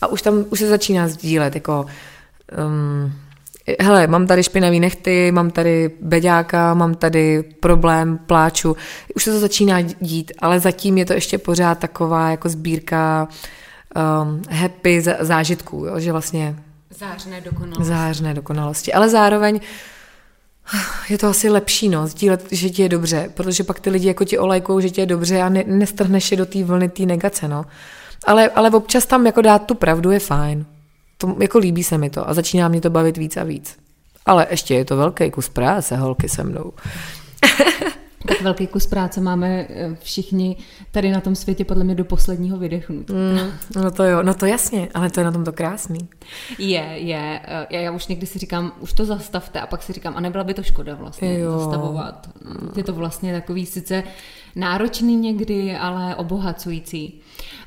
Speaker 2: A už tam, už se začíná sdílet, jako um, hele, mám tady špinavý nechty, mám tady beďáka, mám tady problém, pláču. Už se to začíná dít, ale zatím je to ještě pořád taková jako sbírka um, happy zá- zážitků, jo? že vlastně
Speaker 1: Zářné dokonalosti.
Speaker 2: zářné dokonalosti. Ale zároveň je to asi lepší, no, sdílet, že ti je dobře, protože pak ty lidi jako ti olajkou, že ti je dobře a ne, nestrhneš je do té vlny té negace, no. Ale, ale občas tam jako dát tu pravdu je fajn. To, jako líbí se mi to a začíná mě to bavit víc a víc. Ale ještě je to velký kus práce, holky se mnou.
Speaker 1: Tak velký kus práce máme eh, všichni tady na tom světě podle mě do posledního vydechnutí.
Speaker 2: Mm, no to jo, no to jasně, ale to je na tom to krásný.
Speaker 1: Je, je. eh, Já, já už někdy si říkám, už to zastavte a pak si říkám, a nebyla by to škoda vlastně
Speaker 2: Jo.
Speaker 1: zastavovat. Je to vlastně takový sice náročný někdy, ale obohacující.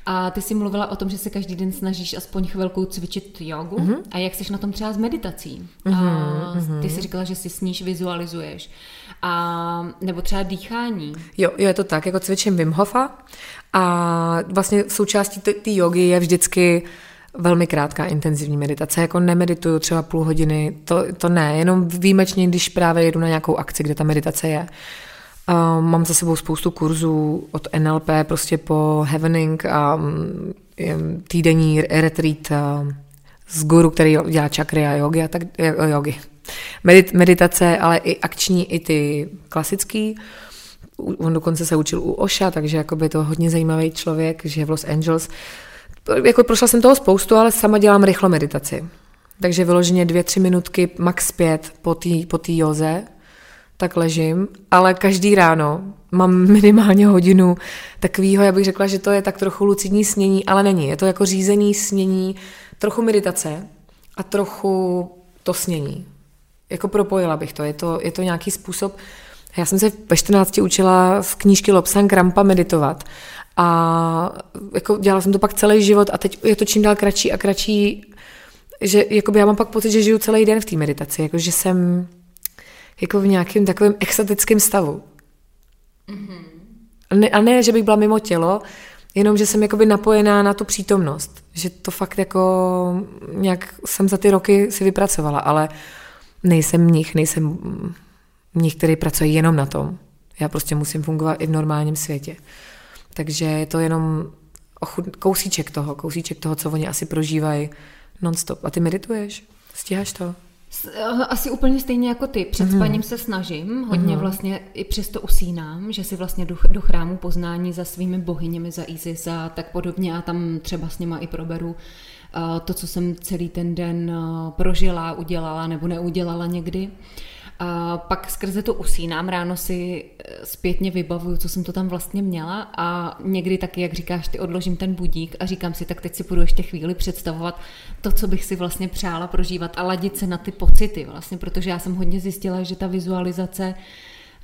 Speaker 1: A ty jsi mluvila o tom, že se každý den snažíš aspoň chvilku cvičit jogu.
Speaker 2: Mhm.
Speaker 1: Mm-hmm. A jak jsi na tom třeba s meditací? Mm-hmm. A ty jsi říkala, že si sníš vizualizuješ. A nebo třeba dýchání.
Speaker 2: Jo, jo, je to tak, jako cvičím Wim Hofa a vlastně součástí té jogy je vždycky velmi krátká intenzivní meditace, jako nemedituju třeba půl hodiny, to, to ne, jenom výjimečně, když právě jedu na nějakou akci, kde ta meditace je. Mám za sebou spoustu kurzů od NLP prostě po Heavening a mm, týdenní retreat uh, z guru, který dělá čakry a jogy a tak eh, jogy. Medit, meditace, ale i akční, i ty klasický. On dokonce se učil u Oša, takže jakoby to hodně zajímavý člověk, že v Los Angeles. Jako prošla jsem toho spoustu, ale sama dělám rychlo meditaci. Takže vyloženě dvě, tři minutky, max pět po té po tý joze, tak ležím, ale každý ráno mám minimálně hodinu takového, já bych řekla, že to je tak trochu lucidní snění, ale není. Je to jako řízený snění, trochu meditace a trochu to snění. Jako propojila bych to. Je to, je to nějaký způsob. Já jsem se ve 14 učila v knížky Lobsang Rampa meditovat a jako dělala jsem to pak celý život a teď je to čím dál kratší a kratší, že jakoby já mám pak pocit, že žiju celý den v té meditaci, jako že jsem jako v nějakém takovém extatickém stavu. Mm-hmm. A, ne, a ne, že bych byla mimo tělo, jenom, že jsem jakoby napojená na tu přítomnost. Že to fakt jako nějak jsem za ty roky si vypracovala, ale nejsem mnich, nejsem mnich, který pracuje jenom na tom. Já prostě musím fungovat i v normálním světě. Takže je to jenom ochud, kousíček toho, kousíček toho, co oni asi prožívají nonstop. A ty medituješ? Stíháš to?
Speaker 1: Eh, Asi úplně stejně jako ty. Před spaním se snažím, hodně vlastně i přesto usínám, že si vlastně ch- do chrámu poznání za svými bohyněmi, za Isis a tak podobně a tam třeba s nima i proberu eh, to, co jsem celý ten den eh, prožila, udělala nebo neudělala někdy. A pak skrze to usínám, ráno si eh, zpětně vybavuju, co jsem to tam vlastně měla. A někdy taky, jak říkáš, ty odložím ten budík a říkám si, tak teď si budu ještě chvíli představovat to, co bych si vlastně přála prožívat a ladit se na ty pocity vlastně, protože já jsem hodně zjistila, že ta vizualizace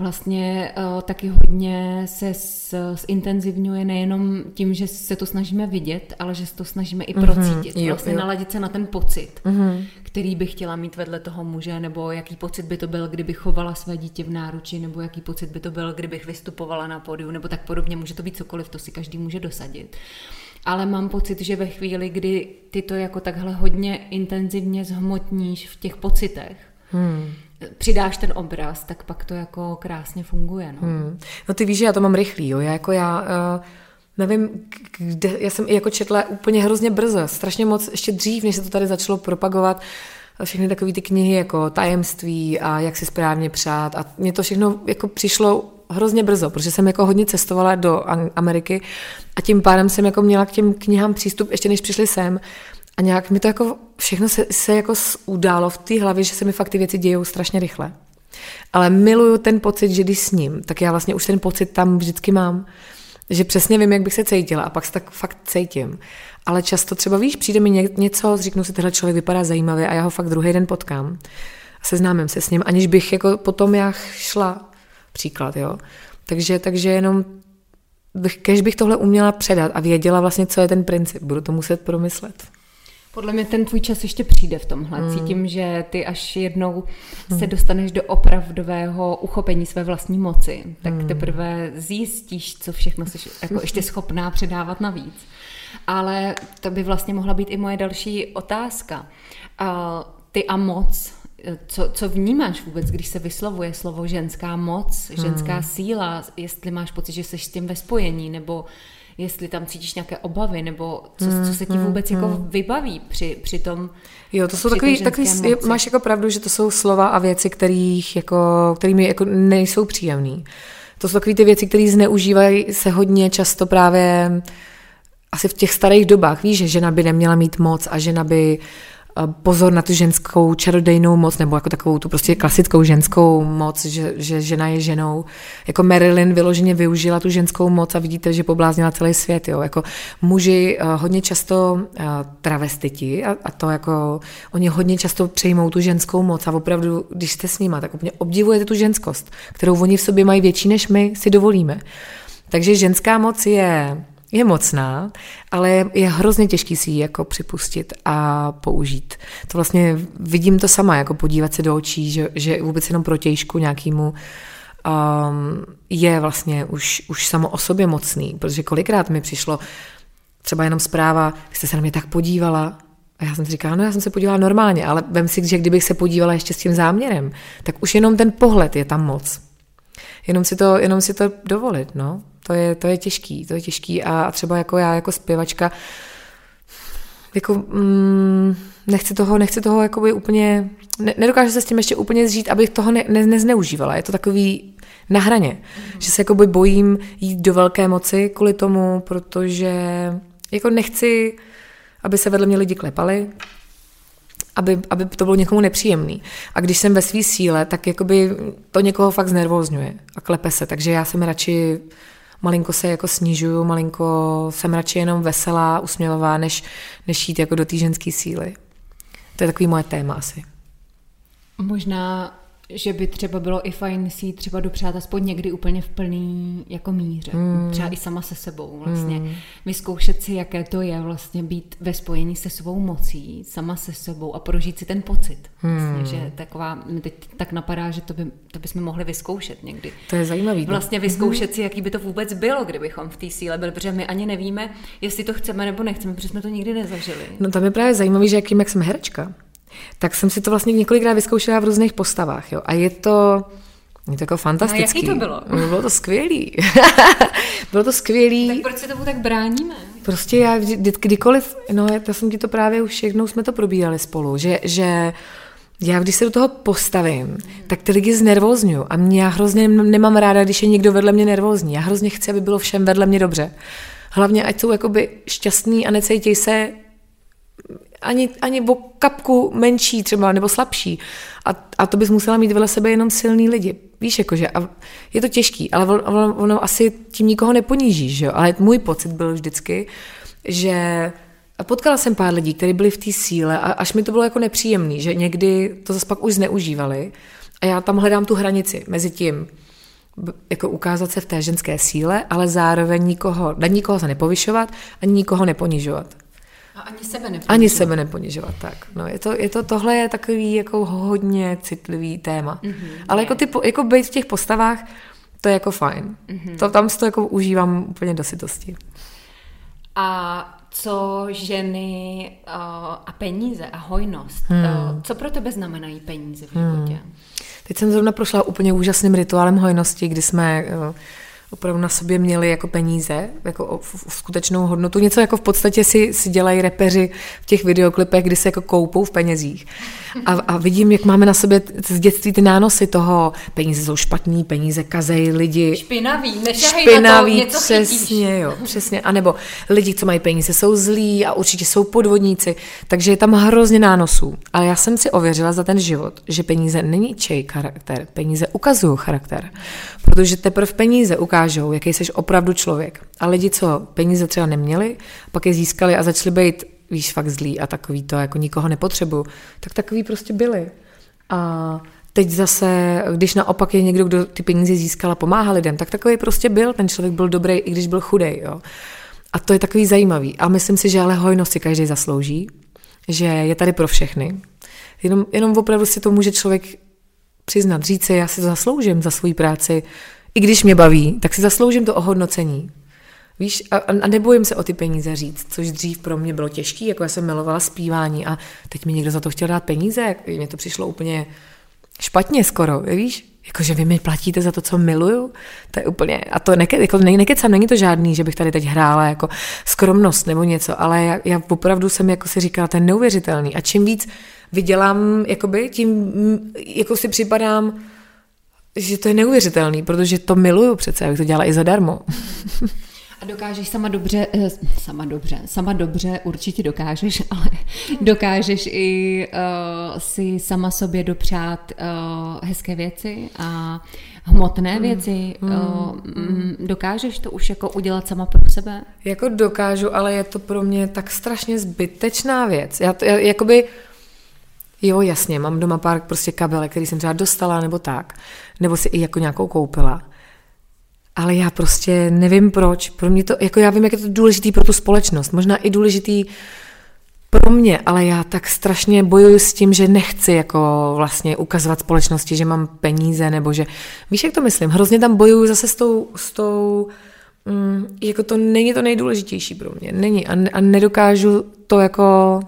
Speaker 1: vlastně uh, taky hodně se s- zintenzivňuje nejenom tím, že se to snažíme vidět, ale že se to snažíme i procítit.
Speaker 2: jo,
Speaker 1: vlastně
Speaker 2: jo.
Speaker 1: naladit se na ten pocit, který bych chtěla mít vedle toho muže, nebo jaký pocit by to byl, kdybych chovala své dítě v náruči, nebo jaký pocit by to byl, kdybych vystupovala na pódiu, nebo tak podobně. Může to být cokoliv, to si každý může dosadit. Ale mám pocit, že ve chvíli, kdy ty to jako takhle hodně intenzivně zhmotníš v těch pocitech, hmm. Přidáš ten obraz, tak pak to jako krásně funguje. No.
Speaker 2: Hmm. No ty víš, že já to mám rychlý, jo. Já jako já, uh, nevím, kde, já jsem i jako četla úplně hrozně brzo, strašně moc, ještě dřív, než se to tady začalo propagovat, všechny takové ty knihy jako tajemství a jak si správně přát a mně to všechno jako přišlo hrozně brzo, protože jsem jako hodně cestovala do Ameriky a tím pádem jsem jako měla k těm knihám přístup ještě než přišli sem a nějak mi to jako všechno se, se jako událo v té hlavě, že se mi fakt ty věci dějou strašně rychle. Ale miluju ten pocit, že když s ním, tak já vlastně už ten pocit tam vždycky mám, že přesně vím, jak bych se cítila a pak se tak fakt cítím. Ale často třeba víš, přijde mi ně- něco, řeknu si, tenhle člověk vypadá zajímavě a já ho fakt druhý den potkám. A seznámím se s ním, aniž bych jako potom já šla příklad, jo. Takže, takže jenom bych, kež bych tohle uměla předat a věděla vlastně, co je ten princip. Budu to muset promyslet.
Speaker 1: Podle mě ten tvůj čas ještě přijde v tomhle. Hmm. Cítím, že ty až jednou hmm. se dostaneš do opravdového uchopení své vlastní moci, tak hmm. teprve zjistíš, co všechno jsi jako ještě schopná předávat navíc. Ale to by vlastně mohla být i moje další otázka. Ty a moc, co, co vnímáš vůbec, když se vyslovuje slovo ženská moc, ženská hmm. síla, jestli máš pocit, že jsi s tím ve spojení, nebo jestli tam cítíš nějaké obavy, nebo co, hmm, co se ti hmm, vůbec hmm, jako vybaví při, při tom
Speaker 2: Jo, to jsou takový, takový máš jako pravdu, že to jsou slova a věci, kterých jako, kterými jako nejsou příjemný. To jsou takové ty věci, které zneužívají se hodně často právě asi v těch starých dobách. Víš, že žena by neměla mít moc a žena by uh, pozor na tu ženskou čarodejnou moc, nebo jako takovou tu prostě klasickou ženskou moc, že, že žena je ženou. Jako Marilyn vyloženě využila tu ženskou moc a vidíte, že pobláznila celý svět. Jo. Jako muži uh, hodně často uh, travestiti a, a to jako oni hodně často přejmou tu ženskou moc a opravdu, když jste s nima, tak úplně obdivujete tu ženskost, kterou oni v sobě mají větší, než my si dovolíme. Takže ženská moc je je mocná, ale je hrozně těžký si ji jako připustit a použít. To vlastně vidím to sama, jako podívat se do očí, že, že vůbec jenom protějšku nějakému um, je vlastně už, už samo o sobě mocný, protože kolikrát mi přišlo třeba jenom zpráva, jste se na mě tak podívala, a já jsem si říkala, no já jsem se podívala normálně, ale vem si, že kdybych se podívala ještě s tím záměrem, tak už jenom ten pohled je tam moc. Jenom si to, jenom si to dovolit, no. To je, to je těžký, to je těžký a, třeba jako já jako zpěvačka jako mm, nechci toho, nechci toho jakoby úplně, ne, nedokážu se s tím ještě úplně zžít, abych toho ne, ne, nezneužívala. Je to takový na hraně, mm. že se jakoby bojím jít do velké moci kvůli tomu, protože jako nechci, aby se vedle mě lidi klepali, aby, aby to bylo někomu nepříjemný. A když jsem ve své síle, tak jakoby to někoho fakt znervozňuje a klepe se, takže já jsem radši malinko se jako snižuju, malinko jsem radši jenom veselá, usměvavá, než, než jít jako do té ženské síly. To je takový moje téma asi.
Speaker 1: Možná že by třeba bylo i fajn si jít třeba dopřát aspoň někdy úplně v plný jako míře. Hmm. Třeba i sama se sebou vlastně. Hmm. Vyzkoušet si, jaké to je vlastně být ve spojení se svou mocí, sama se sebou a prožít si ten pocit. Vlastně, hmm. že taková, mi teď tak napadá, že to, by, to bychom mohli vyzkoušet někdy.
Speaker 2: To je zajímavý.
Speaker 1: Vlastně vyzkoušet hmm. si, jaký by to vůbec bylo, kdybychom v té síle byli, protože my ani nevíme, jestli to chceme nebo nechceme, protože jsme to nikdy nezažili.
Speaker 2: No tam je právě zajímavý, že jakým, jak jsem herečka tak jsem si to vlastně několikrát vyzkoušela v různých postavách. Jo. A je to, je to jako fantastický.
Speaker 1: No, jaký to bylo?
Speaker 2: No, bylo to skvělý. bylo to skvělý.
Speaker 1: Tak proč se tomu tak bráníme?
Speaker 2: Prostě já vždy, kdykoliv, no já jsem ti to právě už jednou jsme to probírali spolu, že, že já když se do toho postavím, tak ty lidi znervozňuju a mě já hrozně nemám ráda, když je někdo vedle mě nervózní. Já hrozně chci, aby bylo všem vedle mě dobře. Hlavně, ať jsou jakoby šťastní a necejtěj se ani, ani o kapku menší třeba, nebo slabší. A, a to bys musela mít vedle sebe jenom silný lidi. Víš, jakože, a je to těžký, ale ono, ono asi tím nikoho neponížíš, jo? Ale můj pocit byl vždycky, že a potkala jsem pár lidí, kteří byli v té síle a až mi to bylo jako nepříjemný, že někdy to zase pak už zneužívali a já tam hledám tu hranici mezi tím, jako ukázat se v té ženské síle, ale zároveň nikoho, na nikoho se nepovyšovat ani nikoho neponižovat.
Speaker 1: A ani sebe neponižovat.
Speaker 2: Ani sebe neponižovat, tak. No, je to, je to, tohle je takový jako hodně citlivý téma. Mm-hmm, Ale jako, ty, jako být v těch postavách, to je jako fajn. Mm-hmm. To, tam si to jako užívám úplně do sytosti.
Speaker 1: A co ženy uh, a peníze a hojnost, hmm. uh, co pro tebe znamenají peníze v životě? Hmm.
Speaker 2: Teď jsem zrovna prošla úplně úžasným rituálem hojnosti, kdy jsme uh, opravdu na sobě měli jako peníze, jako o, v, v skutečnou hodnotu. Něco jako v podstatě si, si dělají repeři v těch videoklipech, kdy se jako koupou v penězích. A, a vidím, jak máme na sobě z dětství ty nánosy toho, peníze jsou špatný, peníze kazej lidi.
Speaker 1: Špinavý, špinavý, na to, něco
Speaker 2: přesně, chytíš. jo, přesně. A nebo lidi, co mají peníze, jsou zlí a určitě jsou podvodníci. Takže je tam hrozně nánosů. Ale já jsem si ověřila za ten život, že peníze není čej charakter, peníze ukazují charakter. Protože teprve peníze ukážou, jaký jsi opravdu člověk. A lidi, co peníze třeba neměli, pak je získali a začali být, víš, fakt zlí a takový to, jako nikoho nepotřebuju, tak takový prostě byli. A teď zase, když naopak je někdo, kdo ty peníze získal a pomáhá lidem, tak takový prostě byl, ten člověk byl dobrý, i když byl chudej, jo. A to je takový zajímavý. A myslím si, že ale hojnost si každý zaslouží. že je tady pro všechny. Jenom, jenom opravdu si to může člověk přiznat, říct si, já si zasloužím za svoji práci, i když mě baví, tak si zasloužím to ohodnocení. Víš, a, a nebojím se o ty peníze říct, což dřív pro mě bylo těžké, jako já jsem milovala zpívání a teď mi někdo za to chtěl dát peníze, mně to přišlo úplně špatně skoro, víš? Jakože vy mi platíte za to, co miluju? To je úplně, a to neke, jako ne, nekecám, není to žádný, že bych tady teď hrála jako skromnost nebo něco, ale já, já opravdu jsem jako si říkala, to je neuvěřitelný. A čím víc vydělám, jakoby, tím jako si připadám, že to je neuvěřitelný, protože to miluju přece, abych to dělala i zadarmo.
Speaker 1: A dokážeš sama dobře, eh, sama dobře, sama dobře určitě dokážeš, ale dokážeš i uh, si sama sobě dopřát uh, hezké věci a hmotné mm. věci. Mm. Uh, mm, dokážeš to už jako udělat sama pro sebe?
Speaker 2: Jako dokážu, ale je to pro mě tak strašně zbytečná věc. Já, to, já jakoby, jo jasně, mám doma pár prostě kabelek, který jsem třeba dostala nebo tak, nebo si i jako nějakou koupila. Ale já prostě nevím proč. Pro mě to, jako já vím, jak je to důležitý pro tu společnost, možná i důležitý pro mě, ale já tak strašně bojuju s tím, že nechci jako vlastně ukazovat společnosti, že mám peníze, nebo že, víš, jak to myslím, hrozně tam bojuju zase s tou, s tou mm, jako to není to nejdůležitější pro mě, není. A, a nedokážu to jako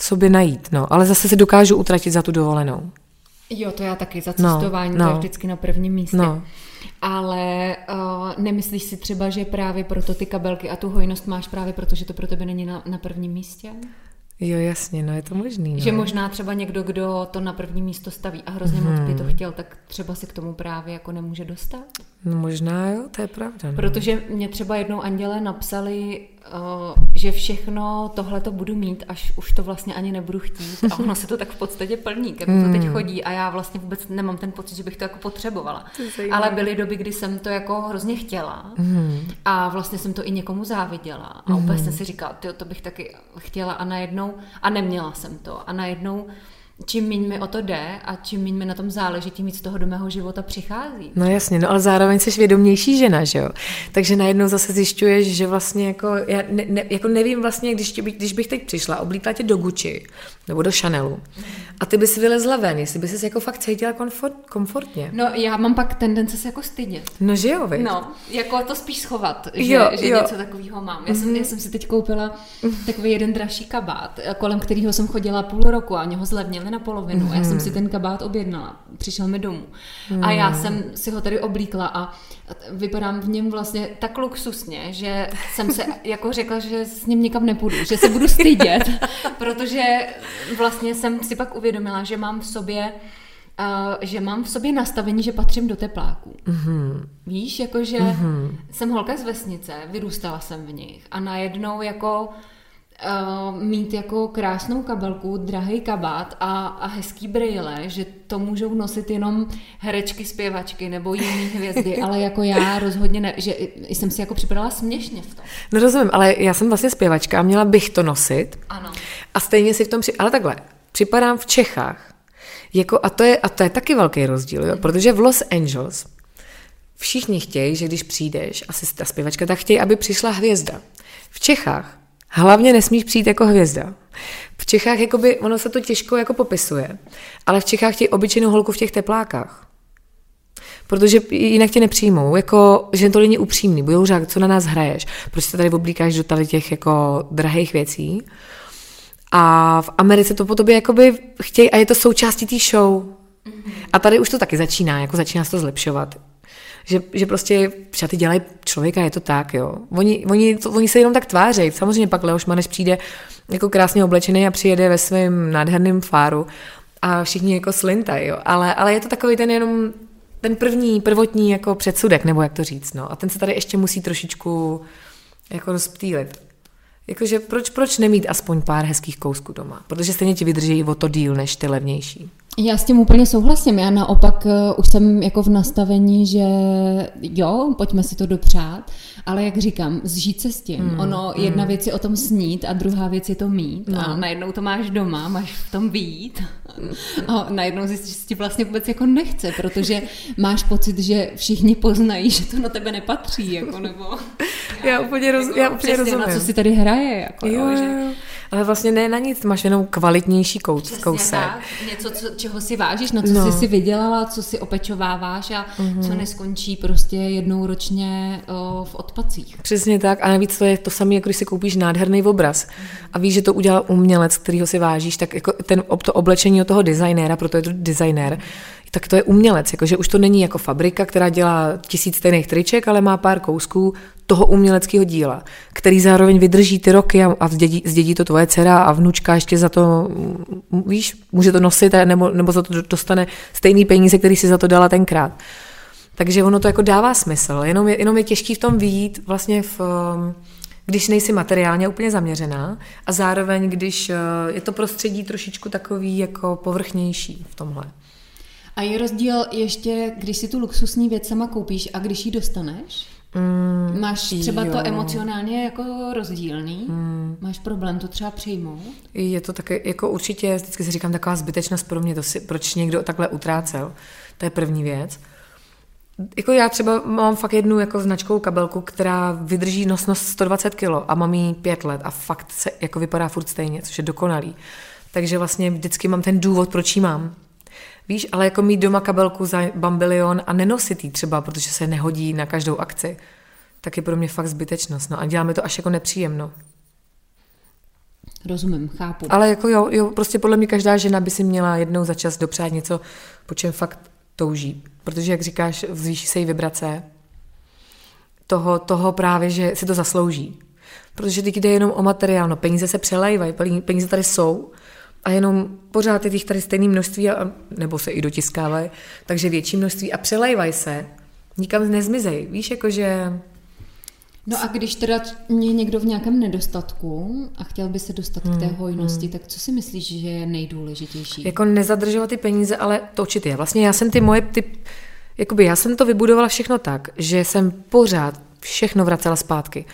Speaker 2: v sobě najít, no, ale zase se dokážu utratit za tu dovolenou.
Speaker 1: Jo, to já taky, za no, cestování, no, no. to je vždycky na prvním místě. No. Ale uh, nemyslíš si třeba, že právě proto ty kabelky a tu hojnost máš právě proto, že to pro tebe není na, na prvním místě?
Speaker 2: Jo, jasně, no je to možný. No.
Speaker 1: Že možná třeba někdo, kdo to na první místo staví a hrozně hmm. moc by to hmm. chtěl, tak třeba si k tomu právě jako nemůže dostat?
Speaker 2: No možná jo, to je pravda. No.
Speaker 1: Protože mě třeba jednou anděle napsali, uh, že všechno tohle to budu mít, až už to vlastně ani nebudu chtít. A ono se to tak v podstatě plní, ke mně to teď hmm. chodí a já vlastně vůbec nemám ten pocit, že bych to jako potřebovala. Ale byly doby, kdy jsem to jako hrozně chtěla hmm. a vlastně jsem to i někomu záviděla. A úplně jsem si říkala, to bych taky chtěla a najednou, a neměla jsem to. A najednou čím méně mi o to jde a čím méně mi na tom záleží, tím víc toho do mého života přichází.
Speaker 2: No jasně, no ale zároveň jsi vědomější žena, že jo? Takže najednou zase zjišťuješ, že vlastně jako, já ne, ne, jako nevím vlastně, když, tě, když bych teď přišla, oblítla tě do Gucci nebo do Chanelu a ty bys vylezla ven, jestli bys se jako fakt cítila komfort, komfortně.
Speaker 1: No já mám pak tendence se jako stydět.
Speaker 2: No že jo,
Speaker 1: viď? No, jako to spíš schovat, že, jo, že jo. něco takového mám. Já jsem, mm-hmm. já jsem si teď koupila takový jeden dražší kabát, kolem kterého jsem chodila půl roku a mě ho zlevnili na polovinu. Mm. Já jsem si ten kabát objednala, přišel mi domů. Mm. A já jsem si ho tady oblíkla a vypadám v něm vlastně tak luxusně, že jsem se jako řekla, že s ním nikam nepůjdu, že se budu stydět, protože vlastně jsem si pak uvědomila, že mám v sobě Uh, že mám v sobě nastavení, že patřím do tepláků. Mm-hmm. Víš, jakože mm-hmm. jsem holka z vesnice, vyrůstala jsem v nich a najednou jako uh, mít jako krásnou kabelku, drahý kabát a, a hezký brýle, že to můžou nosit jenom herečky, zpěvačky nebo jiné hvězdy, ale jako já rozhodně ne, že jsem si jako připadala směšně v tom.
Speaker 2: No rozumím, ale já jsem vlastně zpěvačka a měla bych to nosit.
Speaker 1: Ano.
Speaker 2: A stejně si v tom, při... ale takhle, připadám v Čechách. Jako, a, to je, a to je taky velký rozdíl, jo? protože v Los Angeles všichni chtějí, že když přijdeš, asi ta zpěvačka, tak chtějí, aby přišla hvězda. V Čechách Hlavně nesmíš přijít jako hvězda. V Čechách jakoby, ono se to těžko jako popisuje, ale v Čechách tě obyčejnou holku v těch teplákách. Protože jinak tě nepřijmou, jako, že to není upřímný, budou řák, co na nás hraješ, proč se tady oblíkáš do tady těch jako drahých věcí. A v Americe to po tobě jakoby chtějí a je to součástí té show. A tady už to taky začíná, jako začíná se to zlepšovat že, že prostě šaty dělají člověka, je to tak, jo. Oni, oni, to, oni se jenom tak tvářejí. Samozřejmě pak Leoš Maneš přijde jako krásně oblečený a přijede ve svém nádherném fáru a všichni jako slintají, jo. Ale, ale je to takový ten jenom ten první, prvotní jako předsudek, nebo jak to říct, no. A ten se tady ještě musí trošičku jako rozptýlit. Jakože proč, proč nemít aspoň pár hezkých kousků doma? Protože stejně ti vydrží o to díl než ty levnější.
Speaker 1: Já s tím úplně souhlasím. Já naopak uh, už jsem jako v nastavení, že jo, pojďme si to dopřát, ale jak říkám, zžít se s tím. Mm, ono, jedna mm. věc je o tom snít a druhá věc je to mít. No. A najednou to máš doma, máš v tom být. A najednou zjistíš, že ti vlastně vůbec jako nechce, protože máš pocit, že všichni poznají, že to na tebe nepatří, jako nebo...
Speaker 2: Já úplně, roz,
Speaker 1: jako,
Speaker 2: já úplně
Speaker 1: rozumím. na co si tady hraje, jako,
Speaker 2: jo,
Speaker 1: jo,
Speaker 2: že... Ale vlastně ne na nic, máš jenom kvalitnější kous,
Speaker 1: Přesně
Speaker 2: kousek.
Speaker 1: tak. Něco, co, čeho si vážíš, na co
Speaker 2: No.
Speaker 1: jsi si vydělala, co si opečováváš a
Speaker 2: Mhm.
Speaker 1: mm-hmm. co neskončí prostě jednou ročně o, v odpacích.
Speaker 2: Přesně tak. A navíc to je to samé, jako když si koupíš nádherný obraz a víš, že to udělal umělec, kterýho si vážíš, tak jako ten, to oblečení od toho designéra, proto je to designér, tak to je umělec, jakože už to není jako fabrika, která dělá tisíc stejných triček, ale má pár kousků toho uměleckého díla, který zároveň vydrží ty roky a, a zdědí, zdědí to tvoje dcera a vnučka ještě za to, mm, víš, může to nosit nebo, nebo za to dostane stejný peníze, který si za to dala tenkrát. Takže ono to jako dává smysl, jenom je, jenom je těžký v tom vyjít vlastně v, um, když nejsi materiálně úplně zaměřená a zároveň, když uh, je to prostředí trošičku takový jako povrchnější v tomhle.
Speaker 1: A je rozdíl ještě, když si tu luxusní věc sama koupíš a když ji dostaneš?
Speaker 2: Mm,
Speaker 1: Máš třeba
Speaker 2: jo.
Speaker 1: to emocionálně jako rozdílný? Mm. Máš problém to třeba přijmout?
Speaker 2: Je to také, jako určitě, vždycky si říkám, taková zbytečnost pro mě, to si, proč někdo takhle utrácel. To je první věc. Jako já třeba mám fakt jednu jako značkovou kabelku, která vydrží nosnost 120 kg a mám jí pět let a fakt se jako vypadá furt stejně, což je dokonalý. Takže vlastně vždycky mám ten důvod, proč ji mám. Víš, ale jako mít doma kabelku za bambilion a nenosit ji třeba, protože se nehodí na každou akci, tak je pro mě fakt zbytečnost. No a dělá mi to až jako nepříjemno.
Speaker 1: Rozumím, chápu.
Speaker 2: Ale jako jo, jo, prostě podle mě každá žena by si měla jednou za čas dopřát něco, po čem fakt touží. Protože, jak říkáš, zvýší se jí vibrace toho, toho právě, že si to zaslouží. Protože teď jde jenom o materiál, no peníze se přelejvají, peníze tady jsou a jenom pořád je těch tady stejné množství, a, nebo se i dotiskávají, takže větší množství a přelejvají se, nikam nezmizejí. Víš, jakože
Speaker 1: No a když teda je někdo v nějakém nedostatku a chtěl by se dostat hmm, k té hojnosti, hmm. tak co si myslíš, že je nejdůležitější?
Speaker 2: Jako nezadržovat ty peníze, ale točit je. Vlastně já jsem ty moje, ty, jakoby já jsem to vybudovala všechno tak, že jsem pořád všechno vracela zpátky.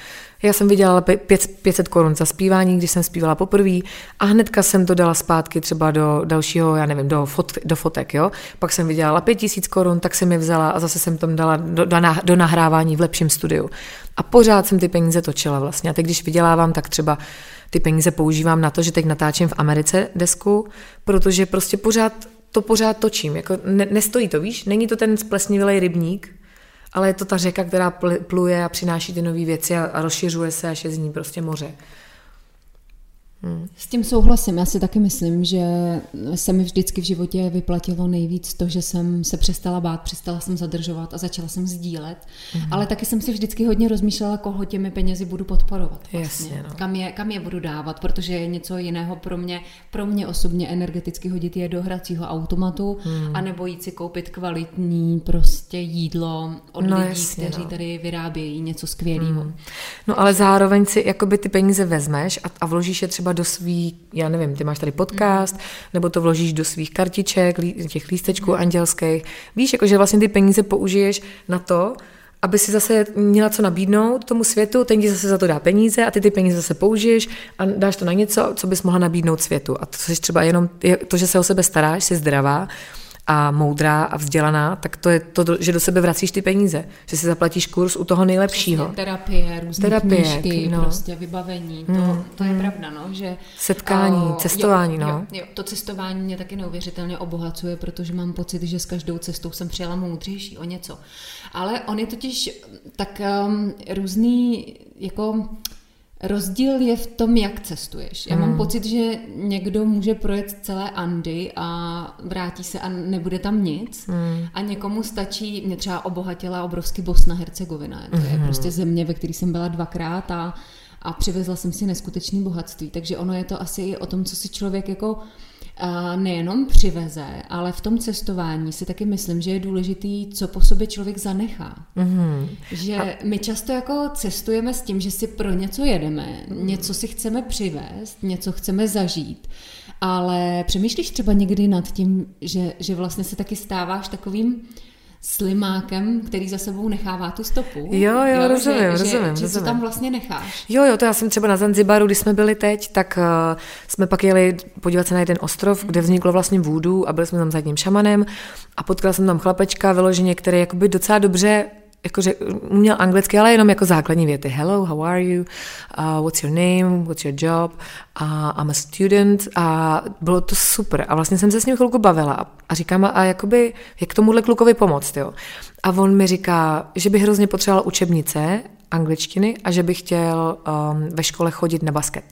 Speaker 2: Já jsem vydělala 500 korun za zpívání, když jsem zpívala poprvé a hnedka jsem to dala zpátky třeba do dalšího, já nevím, do, fot, do fotek, jo. Pak jsem vydělala 5000 korun, tak jsem je vzala a zase jsem tam dala do, do, do nahrávání v lepším studiu. A pořád jsem ty peníze točila vlastně. A teď, když vydělávám, tak třeba ty peníze používám na to, že teď natáčím v Americe desku, protože prostě pořád to pořád točím. Jako ne, nestojí to, víš? Není to ten splesnivělej rybník, ale je to ta řeka, která pluje a přináší ty nové věci a, rozšiřuje se, až je z ní prostě moře.
Speaker 1: Hmm. S tím souhlasím. Já si taky myslím, že se mi vždycky v životě vyplatilo nejvíc to, že jsem se přestala bát, přestala jsem zadržovat a začala jsem sdílet. Hmm. Ale taky jsem si vždycky hodně rozmýšlela, koho těmi penězi budu podporovat. Vlastně.
Speaker 2: Jasně, no.
Speaker 1: kam, je, kam je budu dávat, protože je něco jiného pro mě, pro mě osobně energeticky hodit je do hracího automatu, hmm. anebo jít si koupit kvalitní prostě jídlo od
Speaker 2: no,
Speaker 1: lidí,
Speaker 2: jasně,
Speaker 1: kteří
Speaker 2: no.
Speaker 1: tady vyrábějí něco skvělého. Hmm.
Speaker 2: No ale zároveň si jakoby ty peníze vezmeš a, a vložíš je třeba do svý, já nevím, ty máš tady podcast, nebo to vložíš do svých kartiček, těch lístečků mm. andělských. Víš, jako, že vlastně ty peníze použiješ na to, aby si zase měla co nabídnout tomu světu, ten ti zase za to dá peníze a ty ty peníze zase použiješ a dáš to na něco, co bys mohla nabídnout světu. A to jsi třeba jenom to, že se o sebe staráš, jsi zdravá, a moudrá a vzdělaná, tak to je to, že do sebe vracíš ty peníze, že si zaplatíš kurz u toho nejlepšího.
Speaker 1: Přesně, terapie, různé terapie, knížky, no. prostě vybavení, to, mm, to je mm. pravda, no, že...
Speaker 2: Setkání, uh, cestování,
Speaker 1: jo,
Speaker 2: no.
Speaker 1: Jo, jo, to cestování mě taky neuvěřitelně obohacuje, protože mám pocit, že s každou cestou jsem přijela moudřejší o něco. Ale on je totiž tak um, různý, jako Rozdíl je v tom, jak cestuješ. Já mám hmm. pocit, že někdo může projet celé Andy a vrátí se a nebude tam nic. Hmm. A někomu stačí, mě třeba obohatila obrovsky Bosna Hercegovina. To je hmm. prostě země, ve které jsem byla dvakrát a, a přivezla jsem si neskutečné bohatství. Takže ono je to asi i o tom, co si člověk jako a nejenom přiveze, ale v tom cestování si taky myslím, že je důležitý, co po sobě člověk zanechá. Mm-hmm. Že a... my často jako cestujeme s tím, že si pro něco jedeme, něco si chceme přivést, něco chceme zažít, ale přemýšlíš třeba někdy nad tím, že, že vlastně se taky stáváš takovým slimákem, který za sebou nechává tu stopu.
Speaker 2: Jo, jo, jo rozumím,
Speaker 1: že,
Speaker 2: rozumím.
Speaker 1: Že,
Speaker 2: rozumím.
Speaker 1: že co tam vlastně necháš.
Speaker 2: Jo, jo, to já jsem třeba na Zanzibaru, když jsme byli teď, tak uh, jsme pak jeli podívat se na jeden ostrov, kde vzniklo vlastně vůdu a byli jsme tam s jedním šamanem a potkala jsem tam chlapečka vyloženě, který jakoby docela dobře jako řek, uměl anglicky, ale jenom jako základní věty. Hello, how are you? Uh, what's your name? What's your job? Uh, I'm a student. A bylo to super. A vlastně jsem se s ním chvilku bavila a říkám, a jakoby, jak tomuhle klukovi pomoct, jo? A on mi říká, že by hrozně potřeboval učebnice angličtiny a že by chtěl um, ve škole chodit na basket.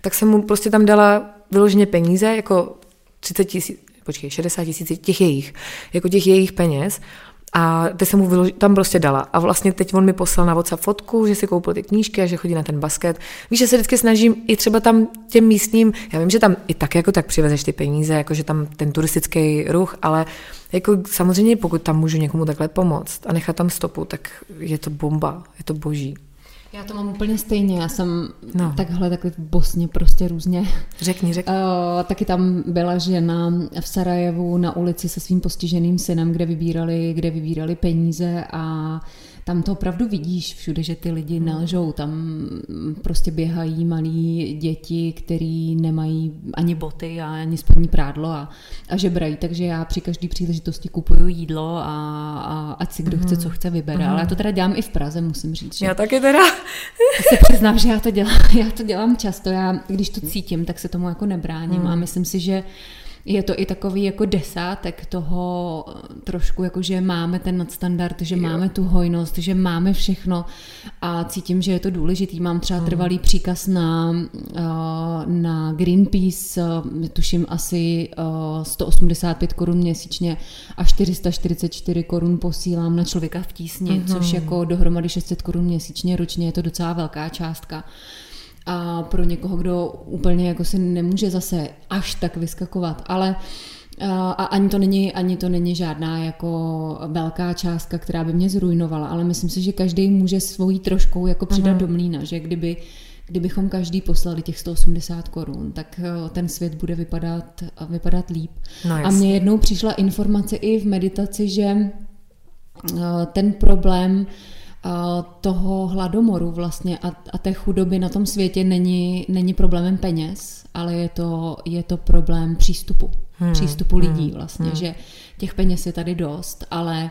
Speaker 2: Tak jsem mu prostě tam dala vyloženě peníze, jako 30 tisíc, počkej, 60 tisíc těch jejich, jako těch jejich peněz a teď jsem mu vyloži, tam prostě dala. A vlastně teď on mi poslal na WhatsApp fotku, že si koupil ty knížky a že chodí na ten basket. Víš, že se vždycky snažím i třeba tam těm místním, já vím, že tam i tak jako tak přivezeš ty peníze, jako že tam ten turistický ruch, ale jako samozřejmě pokud tam můžu někomu takhle pomoct a nechat tam stopu, tak je to bomba, je to boží.
Speaker 1: Já to mám úplně stejně, já jsem no. takhle takhle v Bosně prostě různě.
Speaker 2: Řekni, řekni.
Speaker 1: Uh, taky tam byla žena v Sarajevu na ulici se svým postiženým synem, kde vybírali, kde vybírali peníze a tam to opravdu vidíš všude, že ty lidi nelžou. Tam prostě běhají malí děti, který nemají ani boty a ani spodní prádlo a, a žebrají. Takže já při každé příležitosti kupuju jídlo a, a ať si kdo chce, co chce, vybere. Mm. Ale já to teda dělám i v Praze, musím říct.
Speaker 2: Že já taky teda.
Speaker 1: se přiznám, že já to dělám, já to dělám často. Já, když to cítím, tak se tomu jako nebráním mm. a myslím si, že je to i takový jako desátek toho trošku, jako že máme ten nadstandard, že jo. máme tu hojnost, že máme všechno a cítím, že je to důležitý. Mám třeba hmm. trvalý příkaz na, eh, na Greenpeace, eh, tuším asi 185 eh, korun měsíčně a 444 korun posílám na člověka v tísni, mm-hmm. což jako dohromady 600 korun měsíčně ročně je to docela velká částka a pro někoho, kdo úplně jako si nemůže zase až tak vyskakovat, ale a ani to, není, ani to není žádná jako velká částka, která by mě zrujnovala, ale myslím si, že každý může svojí troškou jako přidat uh-huh. do mlína, že kdyby kdybychom každý poslali těch 180 korun, tak eh, ten svět bude vypadat, vypadat líp. No, a mně jednou přišla informace i v meditaci, že eh, ten problém toho hladomoru vlastně a, a té chudoby na tom světě není, není problémem peněz, ale je to, je to problém přístupu. Hmm, přístupu lidí hmm, vlastně, hmm. že těch peněz je tady dost, ale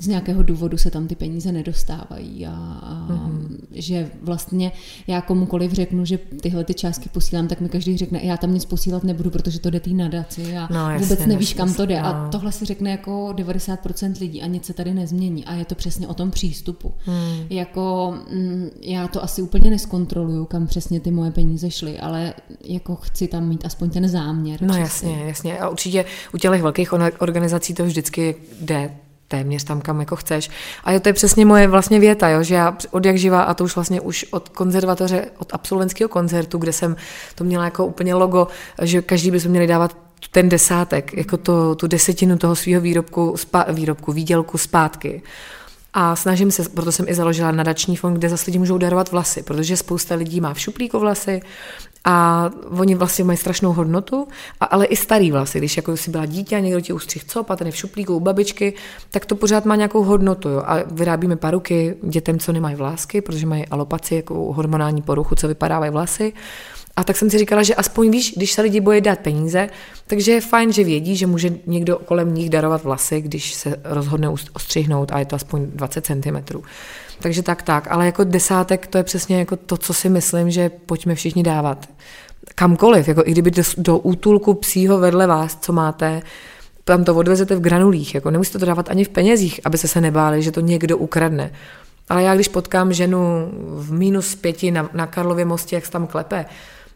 Speaker 1: z nějakého důvodu se tam ty peníze nedostávají a, a mm-hmm. že vlastně já komukoliv řeknu, že tyhle ty částky posílám, tak mi každý řekne, já tam nic posílat nebudu, protože to jde té nadaci a no, jasně, vůbec nevíš, kam to jde. No. A tohle si řekne jako 90% lidí a nic se tady nezmění a je to přesně o tom přístupu. Mm. Jako mm, já to asi úplně neskontroluju, kam přesně ty moje peníze šly, ale jako chci tam mít aspoň ten záměr.
Speaker 2: No přesně. jasně, jasně. A určitě u těch velkých organizací to vždycky jde téměř tam, kam jako chceš. A to je přesně moje vlastně věta, jo, že já od jak živá, a to už vlastně už od konzervatoře, od absolventského koncertu, kde jsem to měla jako úplně logo, že každý by se měli dávat ten desátek, jako to, tu desetinu toho svého výrobku, spa, výrobku, výdělku zpátky. A snažím se, proto jsem i založila nadační fond, kde zase lidi můžou darovat vlasy, protože spousta lidí má v šuplíku vlasy a oni vlastně mají strašnou hodnotu, a, ale i starý vlasy, když jako si byla dítě a někdo ti ustřih co, a ten je v šuplíku u babičky, tak to pořád má nějakou hodnotu. Jo. A vyrábíme paruky dětem, co nemají vlásky, protože mají alopaci, jako hormonální poruchu, co vypadávají vlasy. A tak jsem si říkala, že aspoň víš, když se lidi bojí dát peníze, takže je fajn, že vědí, že může někdo kolem nich darovat vlasy, když se rozhodne ostřihnout a je to aspoň 20 cm. Takže tak, tak. Ale jako desátek to je přesně jako to, co si myslím, že pojďme všichni dávat. Kamkoliv, jako i kdyby do, do útulku psího vedle vás, co máte, tam to odvezete v granulích, jako nemusíte to dávat ani v penězích, aby se se nebáli, že to někdo ukradne. Ale já když potkám ženu v minus pěti na, na Karlově mostě, jak se tam klepe,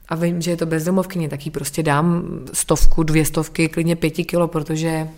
Speaker 2: a vím, že je to bezdomovkyně, tak jí prostě dám stovku, dvě stovky, klidně pěti kilo, protože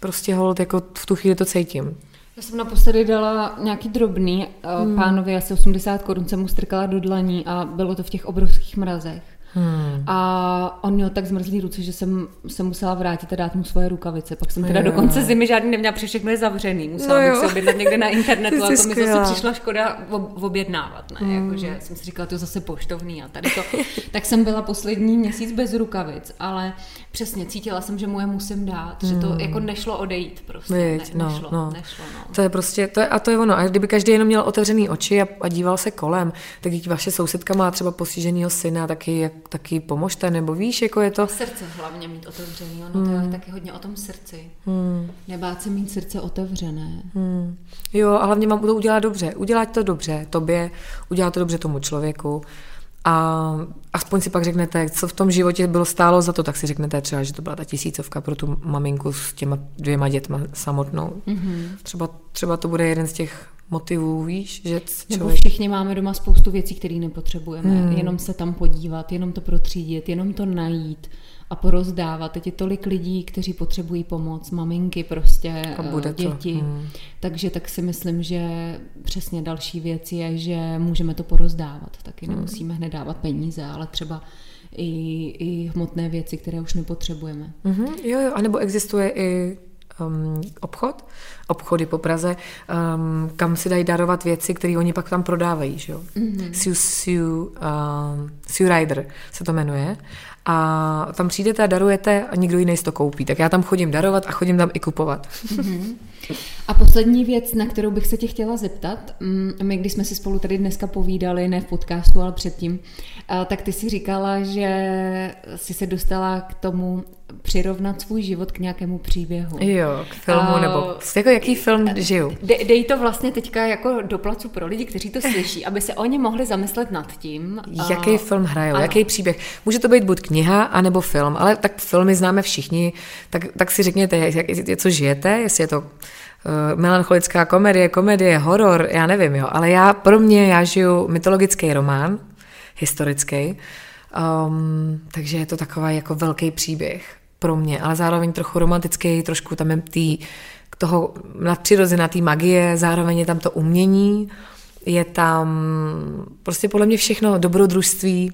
Speaker 2: prostě hold, jako v tu chvíli to cítím.
Speaker 1: Já jsem naposledy dala nějaký drobný, hmm. pánovi asi 80 korun jsem mu strkala do dlaní a bylo to v těch obrovských mrazech. Hmm. A on měl tak zmrzlý ruce, že jsem se musela vrátit a dát mu svoje rukavice. Pak jsem teda jo. do konce zimy žádný neměla, protože všechno je zavřený. Musela no bych se objednat někde na internetu a to mi zase přišla škoda objednávat. Ne? Hmm. Jakože jsem si říkala, to je zase poštovný a tady to. tak jsem byla poslední měsíc bez rukavic, ale přesně cítila jsem, že mu je musím dát, hmm. že to hmm. jako nešlo odejít prostě. Ne,
Speaker 2: no, nešlo, no. nešlo, no. To je prostě, to je, a to je ono. A kdyby každý jenom měl otevřený oči a, a díval se kolem, tak vaše sousedka má třeba postiženého syna, taky jak taky pomožte, nebo víš, jako je to...
Speaker 1: Srdce hlavně mít otevřený, ono hmm. to je taky hodně o tom srdci. Hmm. Nebát se mít srdce otevřené.
Speaker 2: Hmm. Jo, a hlavně mám to udělat dobře. Udělat to dobře tobě, udělat to dobře tomu člověku. A aspoň si pak řeknete, co v tom životě bylo stálo za to, tak si řeknete třeba, že to byla ta tisícovka pro tu maminku s těma dvěma dětma samotnou. Mm-hmm. Třeba, třeba to bude jeden z těch motivů, víš? Že člověk...
Speaker 1: Nebo všichni máme doma spoustu věcí, které nepotřebujeme. Hmm. Jenom se tam podívat, jenom to protřídit, jenom to najít a porozdávat. Teď je tolik lidí, kteří potřebují pomoc, maminky prostě, a bude děti. Hmm. Takže tak si myslím, že přesně další věc je, že můžeme to porozdávat. Taky hmm. nemusíme hned dávat peníze, ale třeba i, i hmotné věci, které už nepotřebujeme.
Speaker 2: Mm-hmm, jo, jo, anebo existuje i um, obchod, obchody po Praze, um, kam si dají darovat věci, které oni pak tam prodávají, že jo. Mm-hmm. Siu, Siu, um, Siu Rider se to jmenuje. A tam přijdete a darujete a nikdo jiný to koupí. Tak já tam chodím darovat a chodím tam i kupovat. Mm-hmm.
Speaker 1: A poslední věc, na kterou bych se tě chtěla zeptat, mm, my když jsme si spolu tady dneska povídali, ne v podcastu, ale předtím, tak ty si říkala, že jsi se dostala k tomu přirovnat svůj život k nějakému příběhu.
Speaker 2: Jo, k filmu, uh, nebo jako jaký film žiju.
Speaker 1: De, dej to vlastně teďka jako do placu pro lidi, kteří to slyší, aby se oni mohli zamyslet nad tím.
Speaker 2: Jaký film hrajou, ano. jaký příběh. Může to být buď kniha, anebo film, ale tak filmy známe všichni, tak, tak si řekněte, jak, co žijete, jestli je to uh, melancholická komedie, komedie, horor, já nevím, jo, ale já, pro mě, já žiju mytologický román, historický, Um, takže je to takový jako velký příběh pro mě, ale zároveň trochu romantický, trošku tam je tý, toho nadpřirozená tý magie, zároveň je tam to umění, je tam prostě podle mě všechno dobrodružství.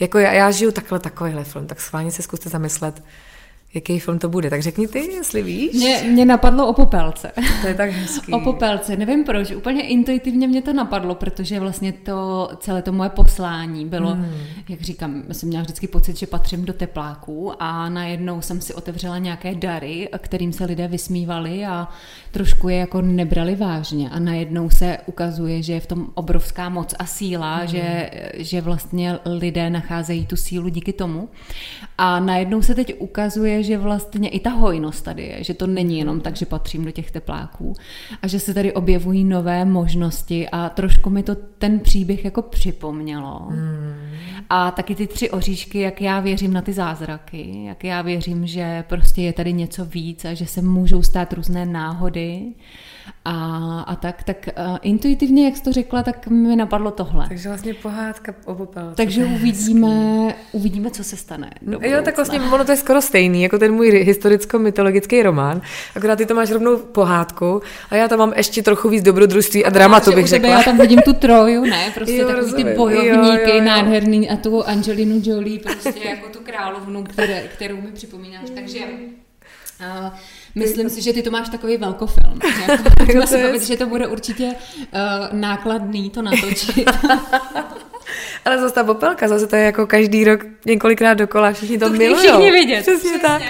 Speaker 2: Jako já, já žiju takhle takovýhle film, tak schválně se zkuste zamyslet, jaký film to bude. Tak řekni ty, jestli víš.
Speaker 1: Mě, mě napadlo o Popelce.
Speaker 2: To je tak hezký.
Speaker 1: o Popelce. Nevím proč, úplně intuitivně mě to napadlo, protože vlastně to celé to moje poslání bylo, hmm. jak říkám, jsem měla vždycky pocit, že patřím do tepláků a najednou jsem si otevřela nějaké dary, kterým se lidé vysmívali a trošku je jako nebrali vážně a najednou se ukazuje, že je v tom obrovská moc a síla, hmm. že, že vlastně lidé nacházejí tu sílu díky tomu. A najednou se teď ukazuje, že vlastně i ta hojnost tady je, že to není jenom tak, že patřím do těch tepláků a že se tady objevují nové možnosti a trošku mi to ten příběh jako připomnělo. Hmm. A taky ty tři oříšky, jak já věřím na ty zázraky, jak já věřím, že prostě je tady něco víc a že se můžou stát různé náhody a, a tak, tak uh, intuitivně, jak jsi to řekla, tak mi napadlo tohle.
Speaker 2: Takže vlastně pohádka o popelce.
Speaker 1: Takže uvidíme, uvidíme, co se stane.
Speaker 2: Jo, tak vlastně ono to je skoro stejný, jako ten můj historicko-mytologický román. Akorát ty to máš rovnou pohádku a já tam mám ještě trochu víc dobrodružství a dramatu, bych řekla.
Speaker 1: Já tam vidím tu troju, ne? Prostě jo, takový rozumím. ty bojovníky, jo, jo, jo. nádherný a tu Angelinu Jolie, prostě jako tu královnu, které, kterou mi připomínáš. Takže uh, Myslím si, že ty to máš takový velkofilm. Jako, si bavit, že to bude určitě uh, nákladný to natočit.
Speaker 2: Ale zase ta popelka, zase to je jako každý rok několikrát dokola, všichni to, to milují.
Speaker 1: všichni vidět.
Speaker 2: Přesně, Přesně tak.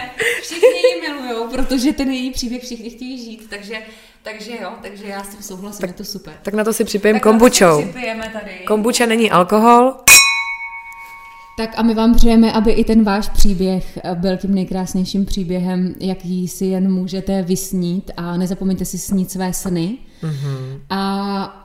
Speaker 1: Všichni ji milují, protože ten její příběh všichni chtějí žít, takže takže jo, takže já s tím souhlasím, tak, je to super.
Speaker 2: Tak na to si připijeme kombučou. Kombuča není alkohol,
Speaker 1: tak a my vám přejeme, aby i ten váš příběh byl tím nejkrásnějším příběhem, jaký si jen můžete vysnít a nezapomeňte si snít své sny. Mm-hmm. A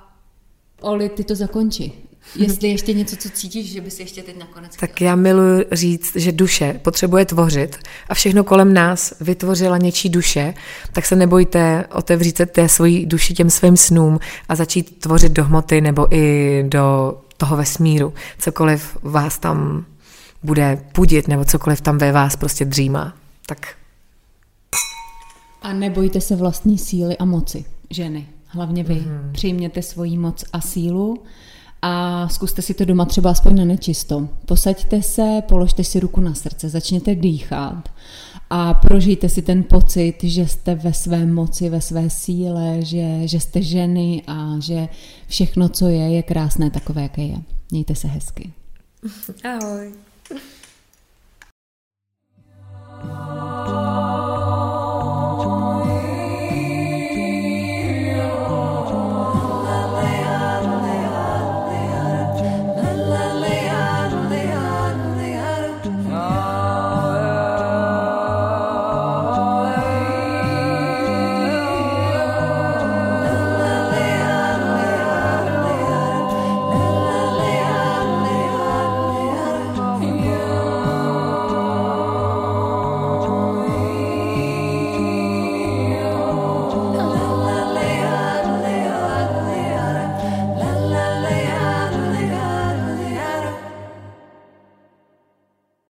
Speaker 1: Oli, ty to zakonči. Jestli ještě něco, co cítíš, že bys ještě teď nakonec
Speaker 2: Tak já miluji říct, že duše potřebuje tvořit a všechno kolem nás vytvořila něčí duše, tak se nebojte otevřít se té svojí duši těm svým snům a začít tvořit do hmoty nebo i do toho vesmíru, cokoliv vás tam bude pudit, nebo cokoliv tam ve vás prostě dřímá. Tak.
Speaker 1: A nebojte se vlastní síly a moci, ženy. Hlavně vy. Mm-hmm. Přijměte svoji moc a sílu a zkuste si to doma třeba aspoň na nečisto. Posaďte se, položte si ruku na srdce, začněte dýchat a prožijte si ten pocit, že jste ve své moci, ve své síle, že, že jste ženy a že všechno, co je, je krásné takové, jaké je. Mějte se hezky.
Speaker 2: Ahoj.